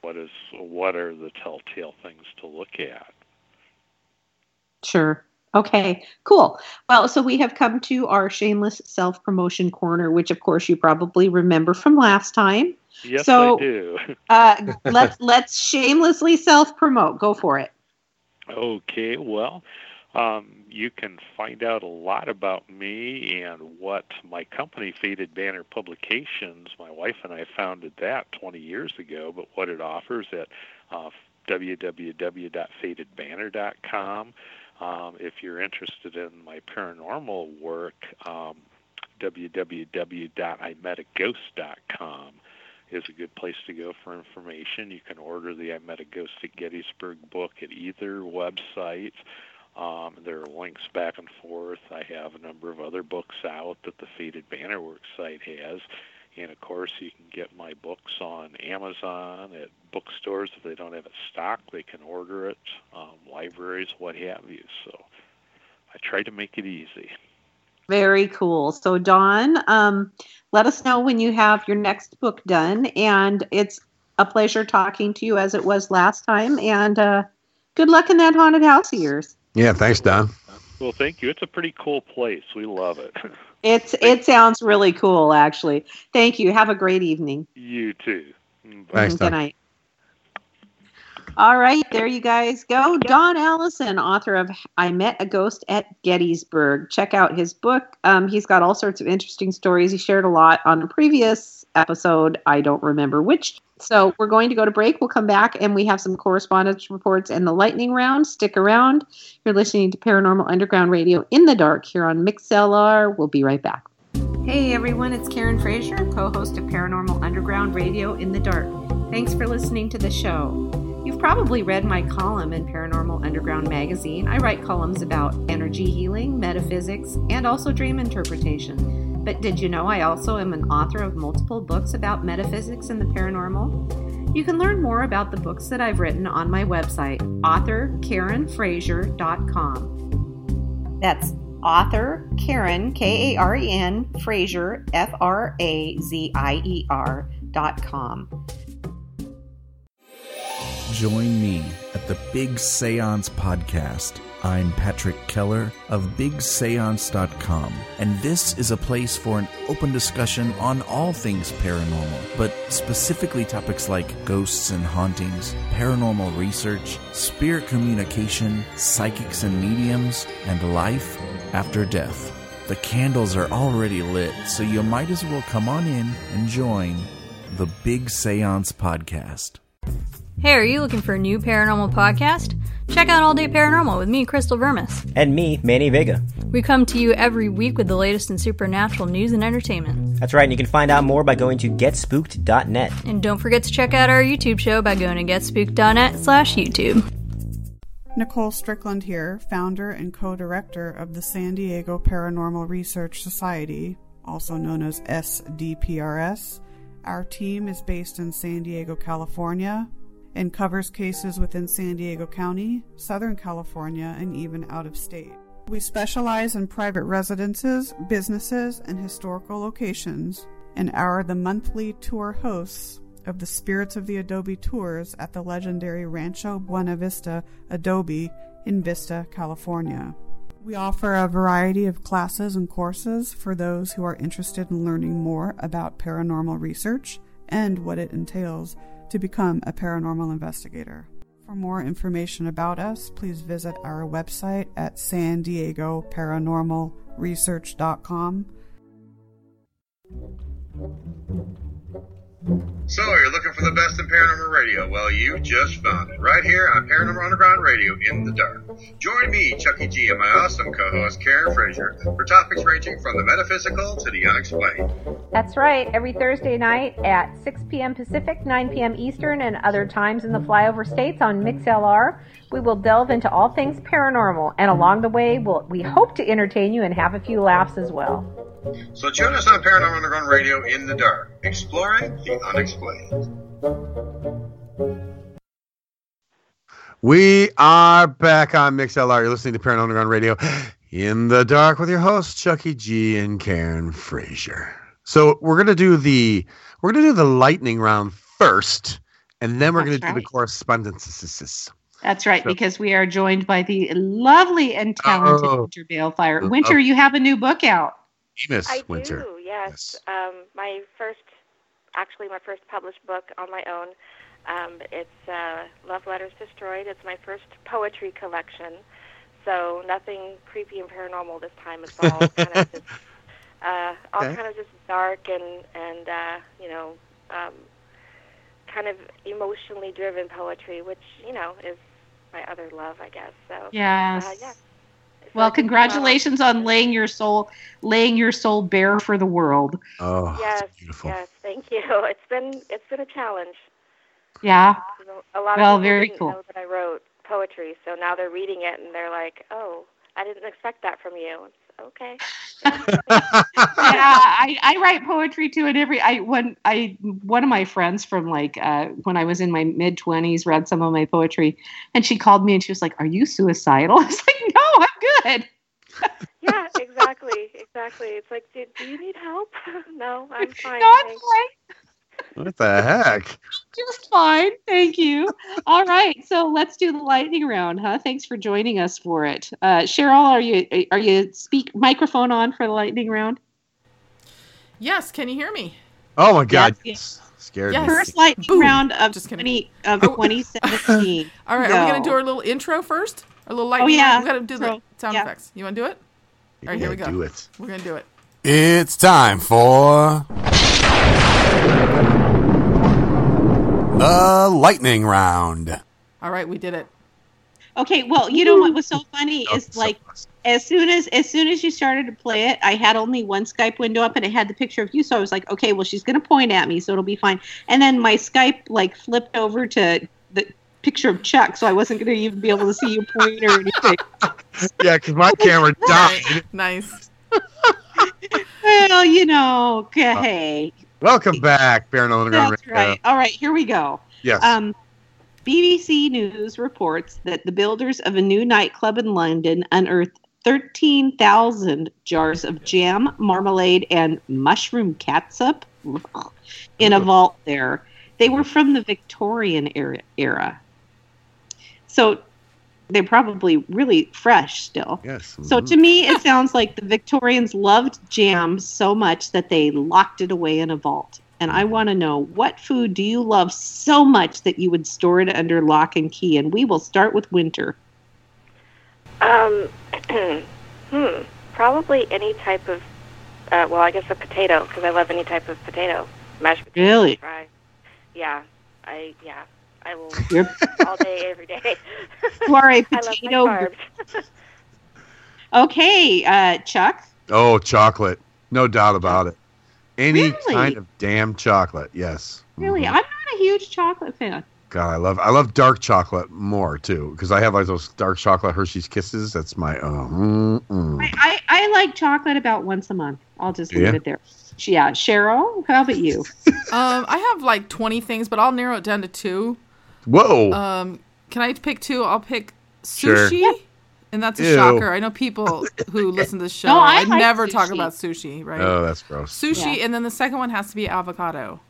what is what are the telltale things to look at? Sure. Okay, cool. Well, so we have come to our shameless self promotion corner, which of course you probably remember from last time. Yes, So- I do. Uh, let's let's shamelessly self promote. Go for it. Okay, well, um, you can find out a lot about me and what my company, Faded Banner Publications, my wife and I founded that 20 years ago, but what it offers at uh, www.fadedbanner.com. Um, if you're interested in my paranormal work, um, www.imetaghost.com is a good place to go for information. You can order the I Met a Ghost at Gettysburg book at either website. Um, there are links back and forth. I have a number of other books out that the Faded Banner Works site has. And of course, you can get my books on Amazon, at bookstores. If they don't have it stocked, they can order it, um, libraries, what have you. So I try to make it easy. Very cool. So, Don, um, let us know when you have your next book done. And it's a pleasure talking to you as it was last time. And uh, good luck in that haunted house of yours. Yeah, thanks, Don. Well, thank you. It's a pretty cool place. We love it. It's it sounds really cool, actually. Thank you. Have a great evening. you too. Thanks, mm-hmm. Good night. All right, there you guys go. Don Allison, author of I Met a Ghost at Gettysburg. Check out his book. Um, he's got all sorts of interesting stories. He shared a lot on a previous episode. I don't remember which. So we're going to go to break. We'll come back and we have some correspondence reports and the lightning round. Stick around. You're listening to Paranormal Underground Radio in the dark here on MixLR. We'll be right back. Hey everyone, it's Karen Frazier, co host of Paranormal Underground Radio in the Dark. Thanks for listening to the show. You've probably read my column in Paranormal Underground magazine. I write columns about energy healing, metaphysics, and also dream interpretation. But did you know I also am an author of multiple books about metaphysics and the paranormal? You can learn more about the books that I've written on my website, authorkarenfrazier.com. That's author Karen, K A R E N, Frazier, F R A Z I E R dot com. Join me at the Big Seance Podcast. I'm Patrick Keller of BigSeance.com, and this is a place for an open discussion on all things paranormal, but specifically topics like ghosts and hauntings, paranormal research, spirit communication, psychics and mediums, and life after death. The candles are already lit, so you might as well come on in and join the Big Seance Podcast. Hey, are you looking for a new paranormal podcast? Check out All Day Paranormal with me, Crystal Vermis. And me, Manny Vega. We come to you every week with the latest in supernatural news and entertainment. That's right, and you can find out more by going to getspooked.net. And don't forget to check out our YouTube show by going to getspooked.net slash YouTube. Nicole Strickland here, founder and co director of the San Diego Paranormal Research Society, also known as SDPRS. Our team is based in San Diego, California, and covers cases within San Diego County, Southern California, and even out of state. We specialize in private residences, businesses, and historical locations, and are the monthly tour hosts of the Spirits of the Adobe tours at the legendary Rancho Buena Vista Adobe in Vista, California. We offer a variety of classes and courses for those who are interested in learning more about paranormal research and what it entails to become a paranormal investigator. For more information about us, please visit our website at san diego paranormalresearch.com. So, you're looking for the best in paranormal radio? Well, you just found it. Right here on Paranormal Underground Radio in the Dark. Join me, Chucky G, and my awesome co host, Karen Frazier, for topics ranging from the metaphysical to the unexplained. That's right. Every Thursday night at 6 p.m. Pacific, 9 p.m. Eastern, and other times in the flyover states on MixLR, we will delve into all things paranormal. And along the way, we'll, we hope to entertain you and have a few laughs as well. So, join us on Paranormal Underground Radio in the Dark, exploring the unexplained. We are back on MixLR. You're listening to Paranormal Underground Radio in the dark with your hosts Chucky G and Karen Frazier. So we're gonna do the we're gonna do the lightning round first, and then we're That's gonna do the right. correspondences. That's right, So- because we are joined by the lovely and talented Oh. Winter Balefire. Winter, you have a new book out. Amos I Winter. do, yes. Um, my first, actually, my first published book on my own. Um, it's uh, Love Letters Destroyed. It's my first poetry collection. So nothing creepy and paranormal this time. It's all kind of just, uh, all Okay. kind of just dark and and uh, you know, um, kind of emotionally driven poetry, which you know is my other love, I guess. So Yes. uh, yeah. Well, congratulations on laying your soul, laying your soul bare for the world. Oh, yes, beautiful. yes, thank you. It's been it's been a challenge. Yeah. A lot Well, of people very didn't cool. know that I wrote poetry, so now they're reading it and they're like, "Oh, I didn't expect that from you." Okay. yeah, I, I write poetry too, and every I when I one of my friends from like uh, when I was in my mid twenties read some of my poetry, and she called me and she was like, "Are you suicidal?" I was like, "No, I'm good." yeah, exactly, exactly. It's like, do, do you need help? no, I'm fine. No, I'm thanks. What the heck? Just fine, thank you. All right, so let's do the lightning round, huh? Thanks for joining us for it. Uh, Cheryl, are you are you speak microphone on for the lightning round? Yes, can you hear me? Oh my God! Yes, Scared Yes. me. First lightning Boom. round of Just kidding. twenty of twenty seventeen. All right, are we going to do our little intro first? Our little lightning yeah, round? We got to do the intro. Sound Yeah. effects. You want to do it? All right, here we Yeah, go. do it. We're going to do it. It's time for the lightning round. All right, we did it. Okay, well, you know what was so funny is like as soon as as soon as you started to play it, I had only one Skype window up and it had the picture of you, so I was like, okay, well, she's gonna point at me, so it'll be fine. And then my Skype like flipped over to the picture of Chuck, so I wasn't gonna even be able to see you point or anything. Yeah, because my camera died. Nice. well, you know, okay, hey, Welcome back, Baron Underground that's Radio. right. All right, here we go. Yes. Um, BBC News reports that the builders of a new nightclub in London unearthed 13,000 jars of jam, marmalade, and mushroom catsup in a vault there. They were from the Victorian era. Era. So they're probably really fresh still. Yes. So to me, it sounds like the Victorians loved jam so much that they locked it away in a vault. And I want to know what food do you love so much that you would store it under lock and key? And we will start with winter. Um, hmm, probably any type of, uh, well, I guess a potato because I love any type of potato, mashed potatoes, Really? fry. Yeah, I yeah, I will You're- all day, every day. You are a I potato. Okay, uh, Chuck. Oh, chocolate. No doubt about it. Any Really? kind of damn chocolate. Yes. Really, I'm not a huge chocolate fan. God, I love I love dark chocolate more too because I have like those dark chocolate Hershey's Kisses. That's my oh. mm, mm. I, I like chocolate about once a month. I'll just leave Yeah? it there. Yeah, Cheryl, how about you? Um, I have like 20 things, but I'll narrow it down to two. Whoa. Um, can I pick two? I'll pick Sure. sushi. And that's a Ew. shocker. I know people who listen to the show. No, I I, like never talk about sushi, right? Oh, that's gross. Sushi, Yeah. and then the second one has to be avocado.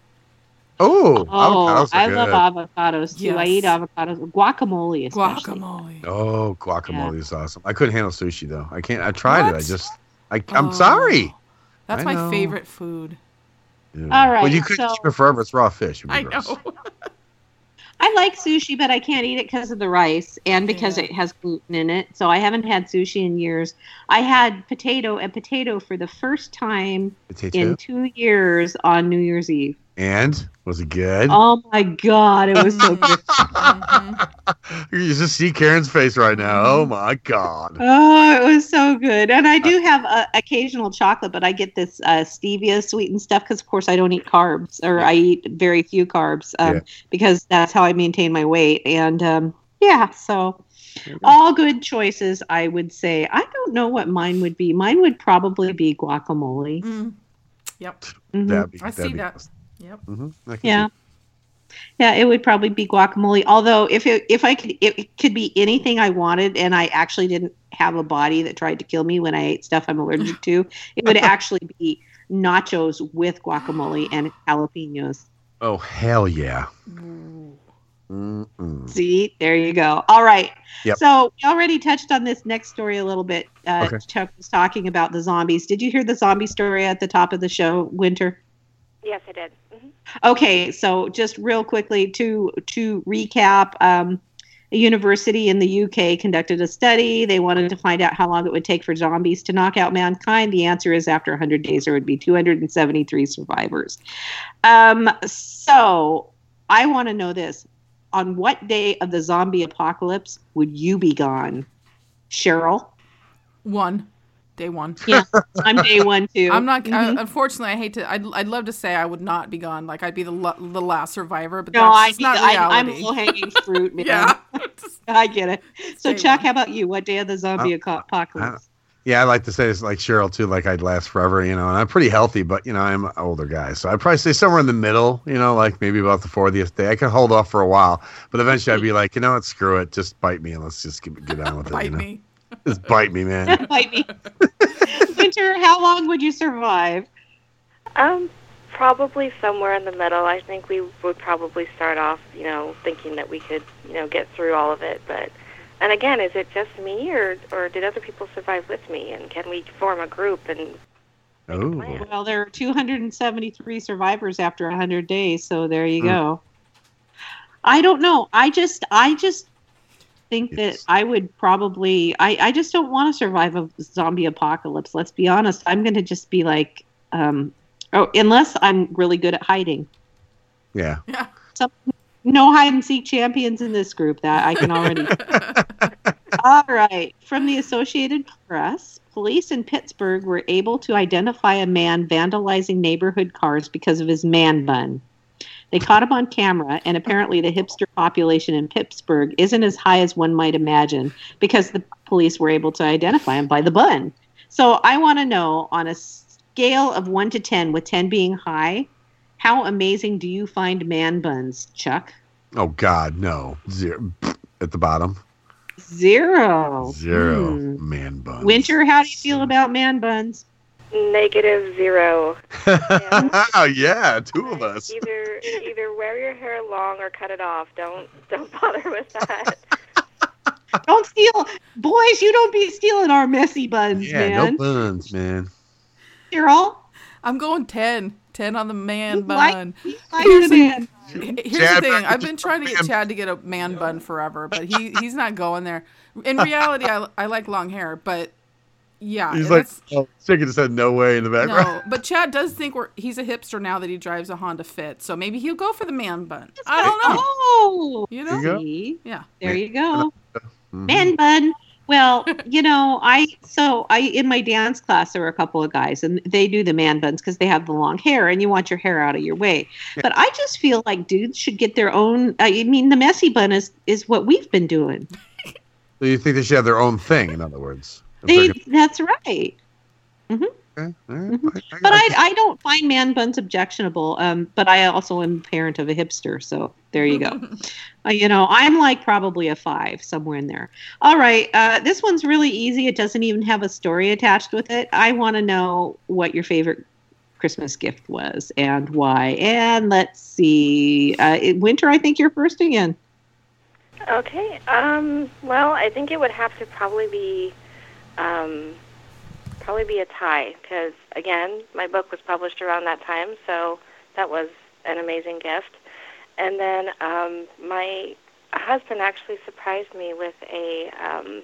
Oh, Oh, avocados are I good. love avocados too. I eat avocados. Guacamole, especially. Guacamole. Oh, guacamole is awesome. I couldn't handle sushi though. I can't. I tried it. I just. I, I'm Oh. sorry. That's I my know. favorite food. Yeah. All right, Well, you could so- keep it forever. It's raw fish. I gross. know. I like sushi, but I can't eat it because of the rice and because Yeah. it has gluten in it. So I haven't had sushi in years. I had potato and potato for the first time Potato. in two years on New Year's Eve. And was it good? Oh my god, it was so good. You just see Karen's face right now. Oh my god. Oh, it was so good. And I do have uh, occasional chocolate, but I get this uh, stevia sweetened stuff because, of course, I don't eat carbs or I eat very few carbs um, Yeah. because that's how I maintain my weight. And um, yeah, so all good choices, I would say. I don't know what mine would be. Mine would probably be guacamole. Mm. Yep. Mhm. That'd be, I that'd see be that. Awesome. Yep. Mhm. Yeah. see- Yeah, it would probably be guacamole. Although if it if I could it could be anything I wanted and I actually didn't have a body that tried to kill me when I ate stuff I'm allergic to, it would actually be nachos with guacamole and jalapenos. Oh hell yeah. Mm-mm. See, there you go. All right. Yep. So we already touched on this next story a little bit. Uh, Okay. Chuck was talking about the zombies. Did you hear the zombie story at the top of the show, Winter? Yes, I did. hmm Okay, so just real quickly to to recap, um, a university in the UK conducted a study. They wanted to find out how long it would take for zombies to knock out mankind. The answer is after 100 days, there would be 273 survivors. Um, so I want to know this: on what day of the zombie apocalypse would you be gone, Cheryl? One. Day one. Yeah, I'm day one too. I'm not. Mhm. I, unfortunately, I hate to. I'd, I'd love to say I would not be gone. Like I'd be the la- the last survivor, but No, that's I just not I, I'm reality. low hanging fruit, man. Yeah. I get it. So, Stay Chuck, one. how about you? What day of the zombie Uh, aco- apocalypse? Yeah, I like to say it's like Cheryl too. Like I'd last forever, you know. And I'm pretty healthy, but you know I'm an older guy, so I'd probably say somewhere in the middle. You know, like maybe about the 40th day. I could hold off for a while, but eventually I'd be like, you know what, screw it, just bite me and let's just get, get on with it. you Bite know? me. Just bite me, man. Bite me. Winter, how long would you survive? Um, probably somewhere in the middle. I think we would probably start off, you know, thinking that we could, you know, get through all of it. But, and again, is it just me, or or did other people survive with me? And can we form a group? And Oh, Well, there are 273 survivors after 100 days, so there you Hmm. go. I don't know. I just, I just think that I would probably, I, I just don't want to survive a zombie apocalypse. Let's be honest. I'm going to just be like, um, oh, unless I'm really good at hiding. yeah. Some, no hide and seek champions in this group. That I can already. All right. From the Associated Press, police in Pittsburgh were able to identify a man vandalizing neighborhood cars because of his man bun. They caught him on camera, and apparently the hipster population in Pittsburgh isn't as high as one might imagine because the police were able to identify him by the bun. So I want to know on a scale of 1 to 10, with 10 being high, how amazing do you find man buns, Chuck? Oh God, no. Zero at the bottom. Zero. Zero Hmm. man bun. Winter, how do you feel about man buns? Negative zero. oh yeah, two of us. Either either wear your hair long or cut it off. Don't don't bother with that. Don't steal, boys. You don't be stealing our messy buns, Yeah, man. no buns, man. Cheryl, I'm going 10. 10 on the man You like- bun. you like here's the the, man. here's Chad, the thing. I've been trying to get Chad to get a man bun forever, but he he's not going there. In reality, I, I like long hair, but yeah, He's like, that's- oh, Chicken said no way in the background. no. But Chad does think we're he's a hipster now that he drives a Honda Fit, so maybe he'll go for the man bun. I don't know. Oh, You There know? you Yeah. There you go. Mhm. Man bun. Well, you know, I so I in my dance class there were a couple of guys and they do the man buns because they have the long hair and you want your hair out of your way. But I just feel like dudes should get their own. I mean, the messy bun is is what we've been doing. So you think they should have their own thing, in other words? If They, they're that's right. gonna- okay, all right, I- I- But I, I don't find man buns objectionable. Um, but I also am a parent of a hipster, so there you go. uh, you know, I'm like probably a five somewhere in there. All right, uh, this one's really easy. It doesn't even have a story attached with it. I want to know what your favorite Christmas gift was and why. And let's see, uh, Winter, I think you're first again. Okay. Um, well, I think it would have to probably be, um, probably be a tie because again, my book was published around that time, so that was an amazing gift. And then um, my husband actually surprised me with a um,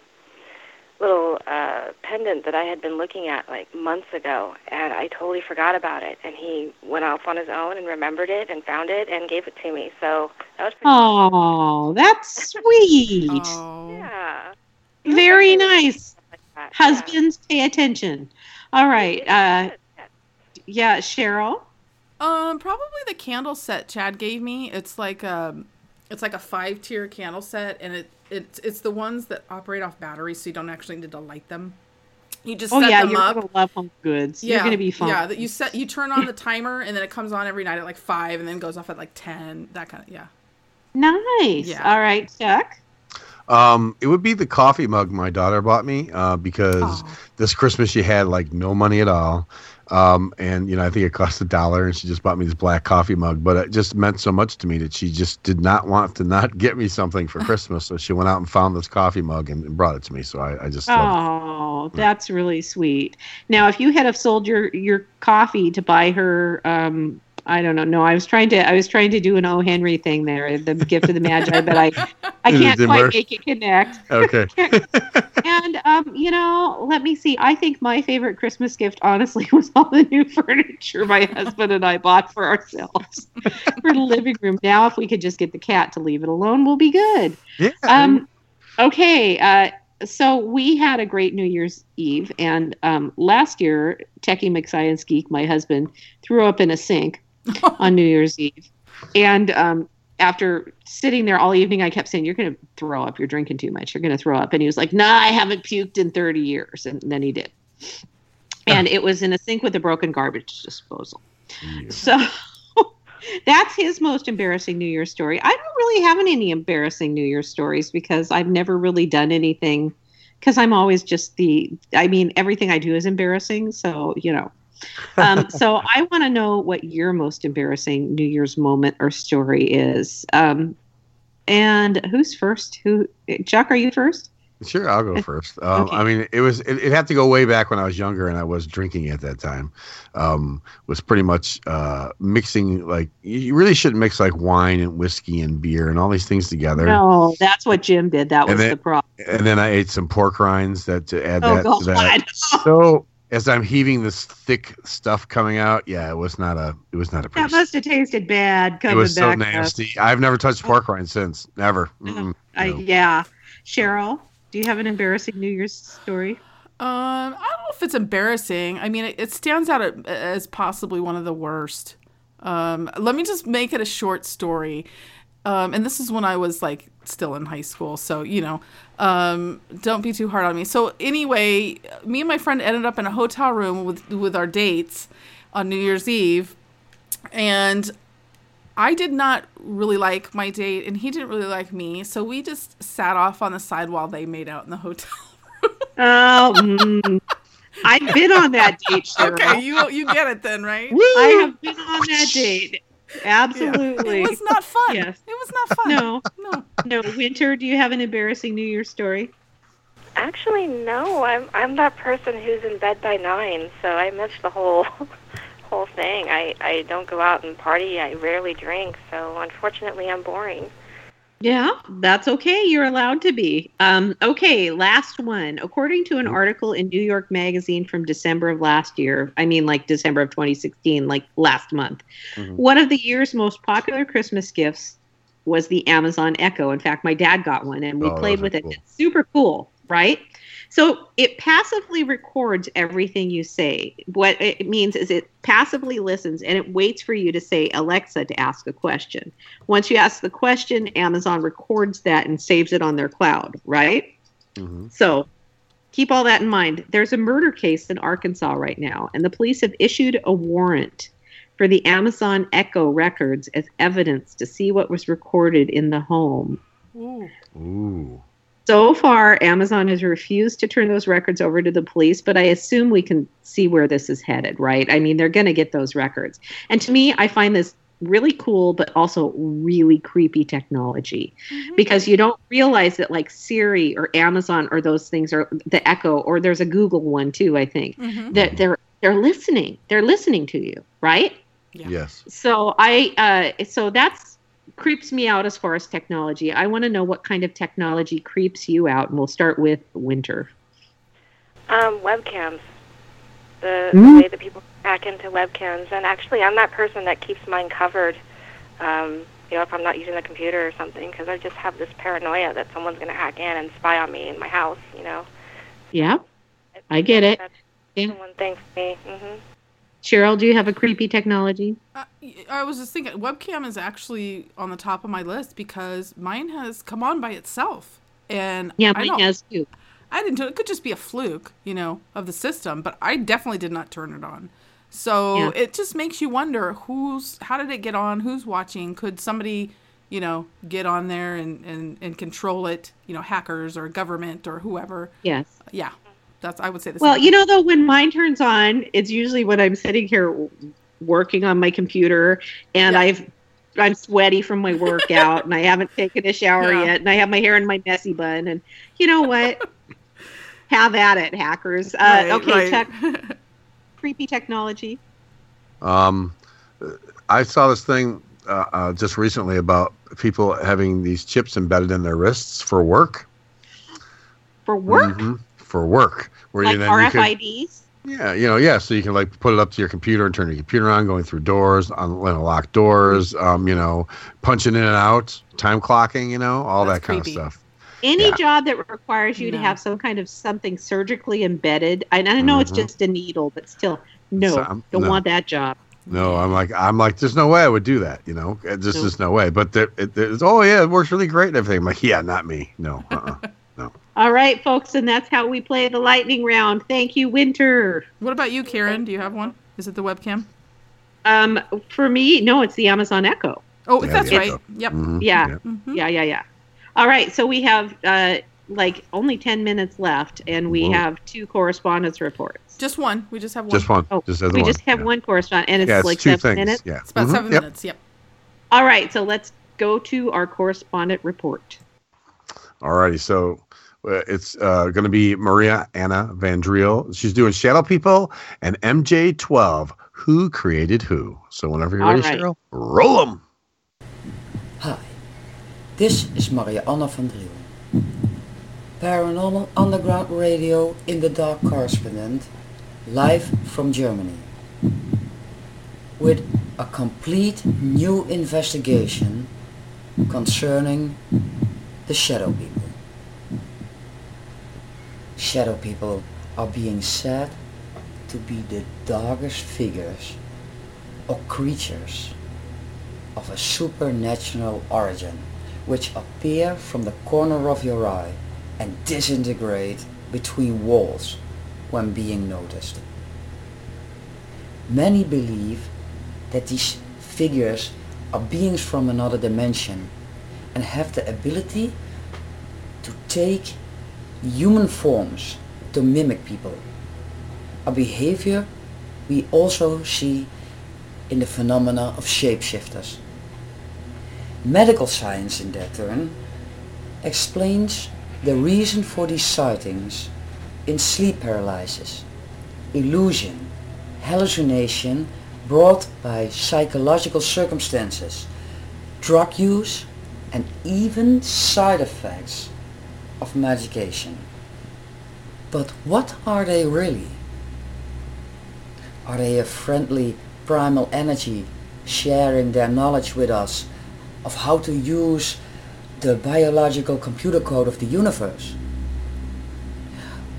little uh, pendant that I had been looking at like months ago, and I totally forgot about it. And he went off on his own and remembered it and found it and gave it to me. So that was pretty. Oh, that's sweet. Yeah. Very nice. Husbands, pay attention. All right. Uh, yeah, Cheryl. Um, probably the candle set Chad gave me. It's like a, it's like a five tier candle set, and it it's it's the ones that operate off batteries, so you don't actually need to light them. You just oh set yeah, them you're up. gonna love home goods. Yeah, You're gonna be fine. Yeah, that you set you turn on the timer, and then it comes on every night at like five, and then goes off at like ten. That kind of yeah. Nice. Yeah. All right, Chuck. Um, it would be the coffee mug my daughter bought me uh, because this Christmas she had like no money at all. Um, and you know, I think it cost a dollar, and she just bought me this black coffee mug. But it just meant so much to me that she just did not want to not get me something for Christmas. So she went out and found this coffee mug and, and brought it to me. So I, I just loved Oh, that's really sweet. Now, if you had have sold your your coffee to buy her, um, I don't know. No, I was trying to I was trying to do an O. Henry thing there, the gift of the Magi, but I I can't quite work? make it connect. Okay. And um, you know, let me see. I think my favorite Christmas gift, honestly, was all the new furniture my husband and I bought for ourselves for the living room. Now, if we could just get the cat to leave it alone, we'll be good. Yeah. Um, okay. Uh, so we had a great New Year's Eve, and um, last year, Techie McScience Geek, my husband, threw up in a sink on New Year's Eve, and um, after sitting there all evening, I kept saying, "You're going to throw up. You're drinking too much. You're going to throw up." And he was like, "Nah, I haven't puked in 30 years," and then he did. And it was in a sink with a broken garbage disposal. So that's his most embarrassing New Year's story. I don't really have any embarrassing New Year's stories because I've never really done anything because I'm always just the I mean everything I do is embarrassing, so you know. Um, so I want to know what your most embarrassing New Year's moment or story is. Um, and who's first? Who Chuck, are you first? Sure, I'll go first. Um, I mean, it was it, it had to go way back when I was younger and I was drinking at that time. Um, was pretty much uh, mixing like you really shouldn't mix like wine and whiskey and beer and all these things together. No, that's what Jim did. That was then- the problem. And then I ate some pork rinds that to add Oh, that to that. So as I'm heaving this thick stuff coming out, yeah, it was not a it was not a pretty. That must have tasted bad It coming was so back. up. nasty. I've never touched pork rinds since. Never. Mm-mm. I, yeah. Cheryl, do you have an embarrassing New Year's story? Um, I don't know if it's embarrassing. I mean, it, it stands out as possibly one of the worst. Um, let me just make it a short story. Um, and this is when I was like still in high school, so you know, um, don't be too hard on me. So anyway, me and my friend ended up in a hotel room with with our dates on New Year's Eve, and I did not really like my date, and he didn't really like me. So we just sat off on the side while they made out in the hotel. Oh, mm. I've been on that date, Cheryl. Okay, you you get it then, right? I have been on that date. Absolutely. It was not fun. Yes. It was not fun. No. No. No. Winter, do you have an embarrassing New Year's story? Actually, no. I'm I'm that person who's in bed by nine, so I missed the whole whole thing. I I don't go out and party. I rarely drink, so unfortunately, I'm boring. Yeah, that's okay. You're allowed to be. Um, okay, last one. According to an article in New York Magazine from December of last year, I mean, like December of 2016, like last month, one of the year's most popular Christmas gifts was the Amazon Echo. In fact, my dad got one and we Oh, played with it. cool. It's super cool, right? So it passively records everything you say. What it means is it passively listens and it waits for you to say Alexa to ask a question. Once you ask the question, Amazon records that and saves it on their cloud, right? Mm-hmm. So keep all that in mind. There's a murder case in Arkansas right now, and the police have issued a warrant for the Amazon Echo records as evidence to see what was recorded in the home. Ooh. Ooh. So far, Amazon has refused to turn those records over to the police, but I assume we can see where this is headed, right? I mean, they're going to get those records. And to me, I find this really cool, but also really creepy technology because you don't realize that, like Siri or Amazon or those things, or the Echo, or there's a Google one too, I think, Mhm. that they're they're listening. They're listening to you, right? Yes. So I uh, so that's creeps me out as far as technology. I want to know what kind of technology creeps you out, and we'll start with Winter. Um, webcams. The, Mm. the way that people hack into webcams, and actually, I'm that person that keeps mine covered. Um, you know, if I'm not using the computer or something, because I just have this paranoia that someone's going to hack in and spy on me in my house. You know, Yeah, I get it. that's Yeah. one thing for me. hmm Cheryl, do you have a creepy technology? Uh, I was just thinking, webcam is actually on the top of my list because mine has come on by itself, and Yeah, I mine has too. I didn't. It could just be a fluke, you know, of the system, but I definitely did not turn it on. So Yeah. it just makes you wonder who's, how did it get on? Who's watching? Could somebody, you know, get on there and and and control it? You know, hackers or government or whoever. Yes. Yeah, that's I would say the Well, same. you know, though, when mine turns on, it's usually when I'm sitting here working on my computer and I've I'm sweaty from my workout and I haven't taken a shower Yeah. yet and I have my hair in my messy bun and you know what? have at it, hackers. Uh, Right, okay, right. tech, creepy technology. Um, I saw this thing uh, uh, just recently about people having these chips embedded in their wrists for work. For work, Mhm, for work, where like then you could- RFIDs. yeah, you know, yeah. So you can like put it up to your computer and turn your computer on, going through doors, unlock doors, um, you know, punching in and out, time clocking, you know, all that kind of stuff. Any Yeah. job that requires you to have some kind of something surgically embedded, and I know it's Mhm. just a needle, but still, no, So, um, don't no. want that job. No, I'm like, I'm like, there's no way I would do that, you know, Uh, just No. there's no way. But there, it, there's, oh yeah, it works really great and everything. I'm like, yeah, not me, no. Uh-uh. All right, folks, and that's how we play the lightning round. Thank you, Winter. What about you, Karen? Do you have one? Is it the webcam? Um, for me, no, it's the Amazon Echo. Oh, Yeah, that's right. Echo. Yep. Mhm, Yeah, Mhm. yeah, yeah, yeah. All right, so we have uh, like only ten minutes left, and we Whoa. have two correspondence reports. Just one. We just have one. Just one, Oh, just as we one. just have yeah. one correspondent, and it's yeah, it's like two seven things. minutes. Yeah, It's about Mhm, seven yep. minutes. Yep. All right, so let's go to our correspondent report. Alrighty, so uh, it's uh, going to be Maria Anna van Driel. She's doing Shadow People and MJ12. Who created who? So whenever you're All ready, right. Cheryl, roll them. Hi, this is Maria Anna van Driel, Paranormal Underground Radio in the Dark correspondent, live from Germany, with a complete new investigation concerning the Shadow People. Shadow People are being said to be the darkest figures or creatures of a supernatural origin, which appear from the corner of your eye and disintegrate between walls when being noticed. Many believe that these figures are beings from another dimension and have the ability to take human forms to mimic people. A behavior we also see in the phenomena of shapeshifters. Medical science, in their turn, explains the reason for these sightings in sleep paralysis, illusion, hallucination brought by psychological circumstances, drug use, and even side effects of medication. But what are they really? Are they a friendly primal energy sharing their knowledge with us of how to use the biological computer code of the universe?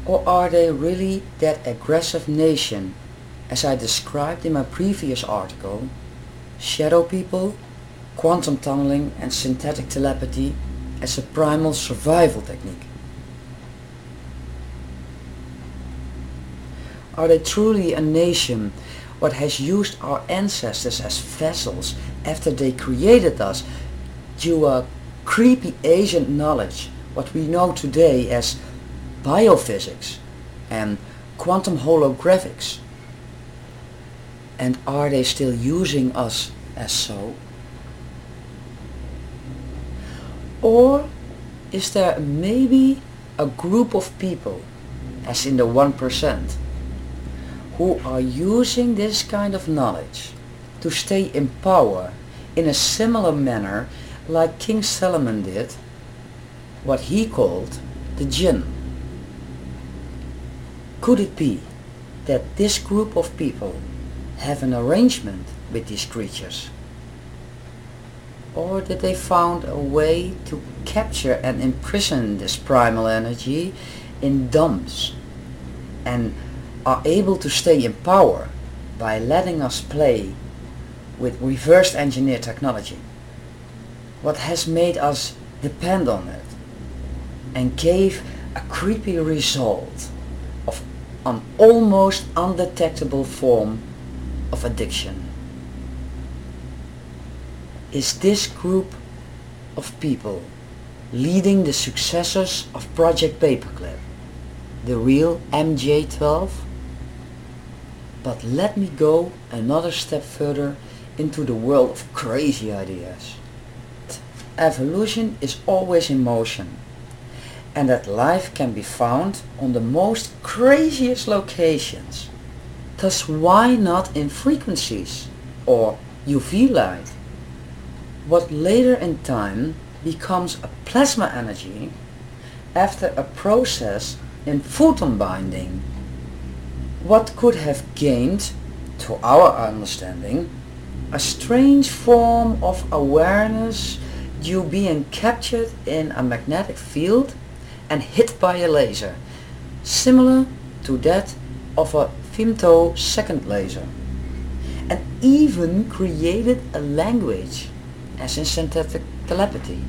Or are they really that aggressive nation, as I described in my previous article, shadow people, quantum tunneling and synthetic telepathy as a primal survival technique? Are they truly a nation what has used our ancestors as vessels after they created us due a creepy ancient knowledge what we know today as biophysics and quantum holographics? And are they still using us as so? Or is there maybe a group of people, as in the 1%, who are using this kind of knowledge to stay in power in a similar manner like King Solomon did, what he called the jinn? Could it be that this group of people have an arrangement with these creatures? Or that they found a way to capture and imprison this primal energy in dumps and are able to stay in power by letting us play with reverse engineer technology. What has made us depend on it and gave a creepy result of an almost undetectable form of addiction. Is this group of people leading the successors of Project Paperclip, the real MJ12? But let me go another step further into the world of crazy ideas. Evolution is always in motion and that life can be found on the most craziest locations. Thus why not in frequencies or UV light? What later in time becomes a plasma energy after a process in photon binding. What could have gained, to our understanding, a strange form of awareness due being captured in a magnetic field and hit by a laser, similar to that of a femtosecond laser, and even created a language as in synthetic telepathy.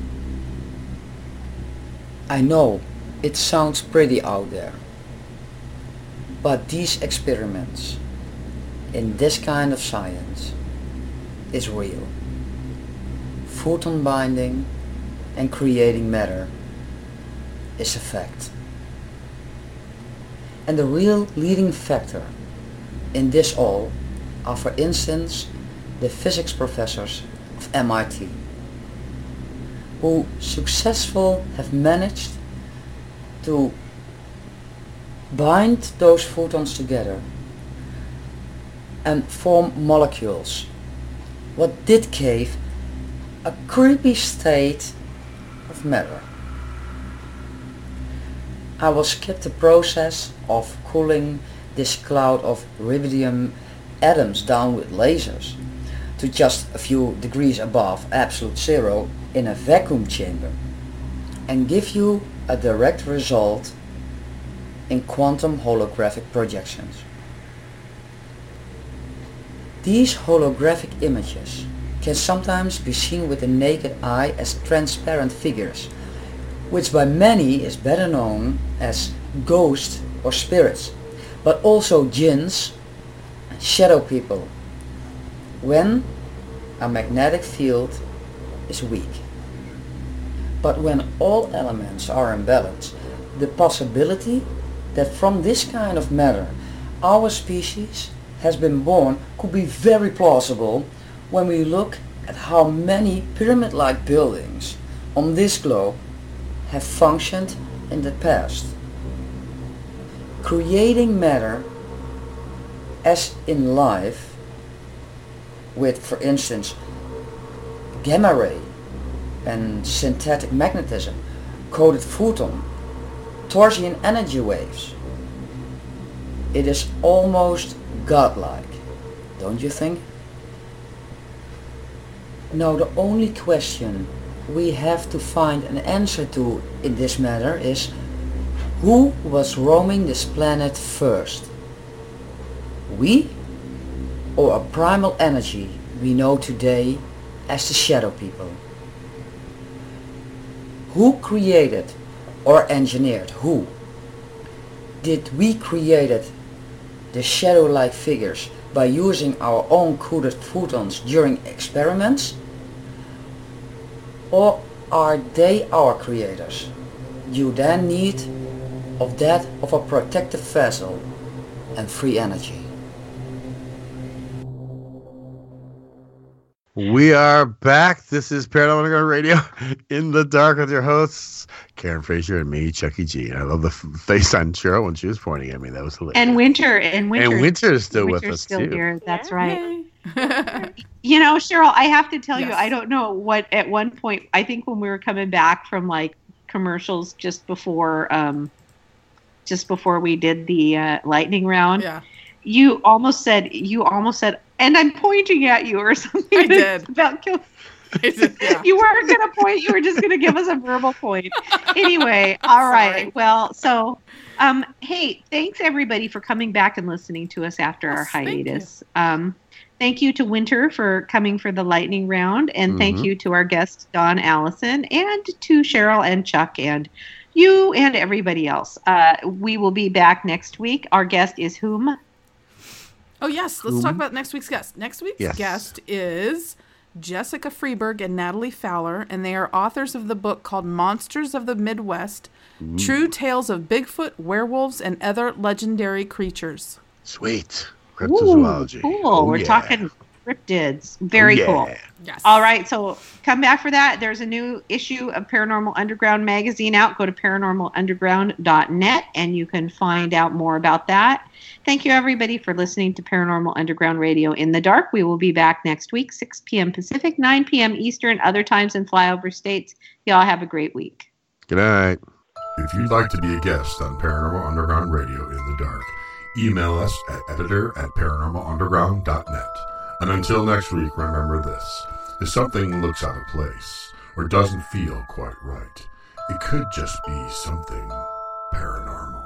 I know it sounds pretty out there, but these experiments in this kind of science is real. Photon binding and creating matter is a fact. And the real leading factor in this all are for instance the physics professors of MIT who successful have managed to bind those photons together and form molecules. What did gave a creepy state of matter. I will skip the process of cooling this cloud of rubidium atoms down with lasers to just a few degrees above absolute zero in a vacuum chamber and give you a direct result in quantum holographic projections. These holographic images can sometimes be seen with the naked eye as transparent figures, which by many is better known as ghosts or spirits, but also jinns, shadow people, when a magnetic field is weak. But when all elements are in balance, the possibility that from this kind of matter our species has been born could be very plausible when we look at how many pyramid-like buildings on this globe have functioned in the past. Creating matter as in life with, for instance, gamma ray and synthetic magnetism, coded photon, torsion energy waves. It is almost godlike, don't you think? Now the only question we have to find an answer to in this matter is who was roaming this planet first? We or a primal energy we know today as the shadow people? Who created or engineered who? Did we create the shadow-like figures by using our own coded photons during experiments? Or are they our creators? you then need of that of a protective vessel and free energy. We are back. This is Paranormal Underground Radio in the dark with your hosts, Karen Frazier and me, Chucky G. And I love the face on Cheryl when she was pointing at me. That was hilarious. And Winter and Winter And Winter is still with Winter's us, still too. here. That's right. you know, Cheryl, I have to tell you, I don't know what at one point I think when we were coming back from like commercials just before um just before we did the uh, lightning round. Yeah. You almost said you almost said and I'm pointing at you or something. I did. About kill- you weren't going to point. You were just going to give us a verbal point. Anyway, all right. Well, so, um, hey, thanks everybody for coming back and listening to us after our hiatus. Um, thank you to Winter for coming for the lightning round, and thank Mhm. you to our guest Don Allison, and to Cheryl and Chuck and you and everybody else. Uh, we will be back next week. Our guest is whom? Oh yes, let's talk about next week's guest. Next week's Yes. guest is Jessica Freeburg and Natalie Fowler, and they are authors of the book called Monsters of the Midwest: Ooh. True Tales of Bigfoot, Werewolves, and Other Legendary Creatures. Sweet. Ooh, Cryptozoology. cool. Oh, We're yeah. talking cryptids. Very Oh, cool. Yeah. Yes. All right, so come back for that. There's a new issue of Paranormal Underground magazine out. Go to paranormalunderground.net and you can find out more about that. Thank you, everybody, for listening to Paranormal Underground Radio in the Dark. We will be back next week, 6 p.m. Pacific, 9 p.m. Eastern, other times in flyover states. Y'all have a great week. Good night. If you'd like to be a guest on Paranormal Underground Radio in the Dark, email us at editor at paranormalunderground.net. And until next week, remember this. If something looks out of place or doesn't feel quite right, it could just be something paranormal.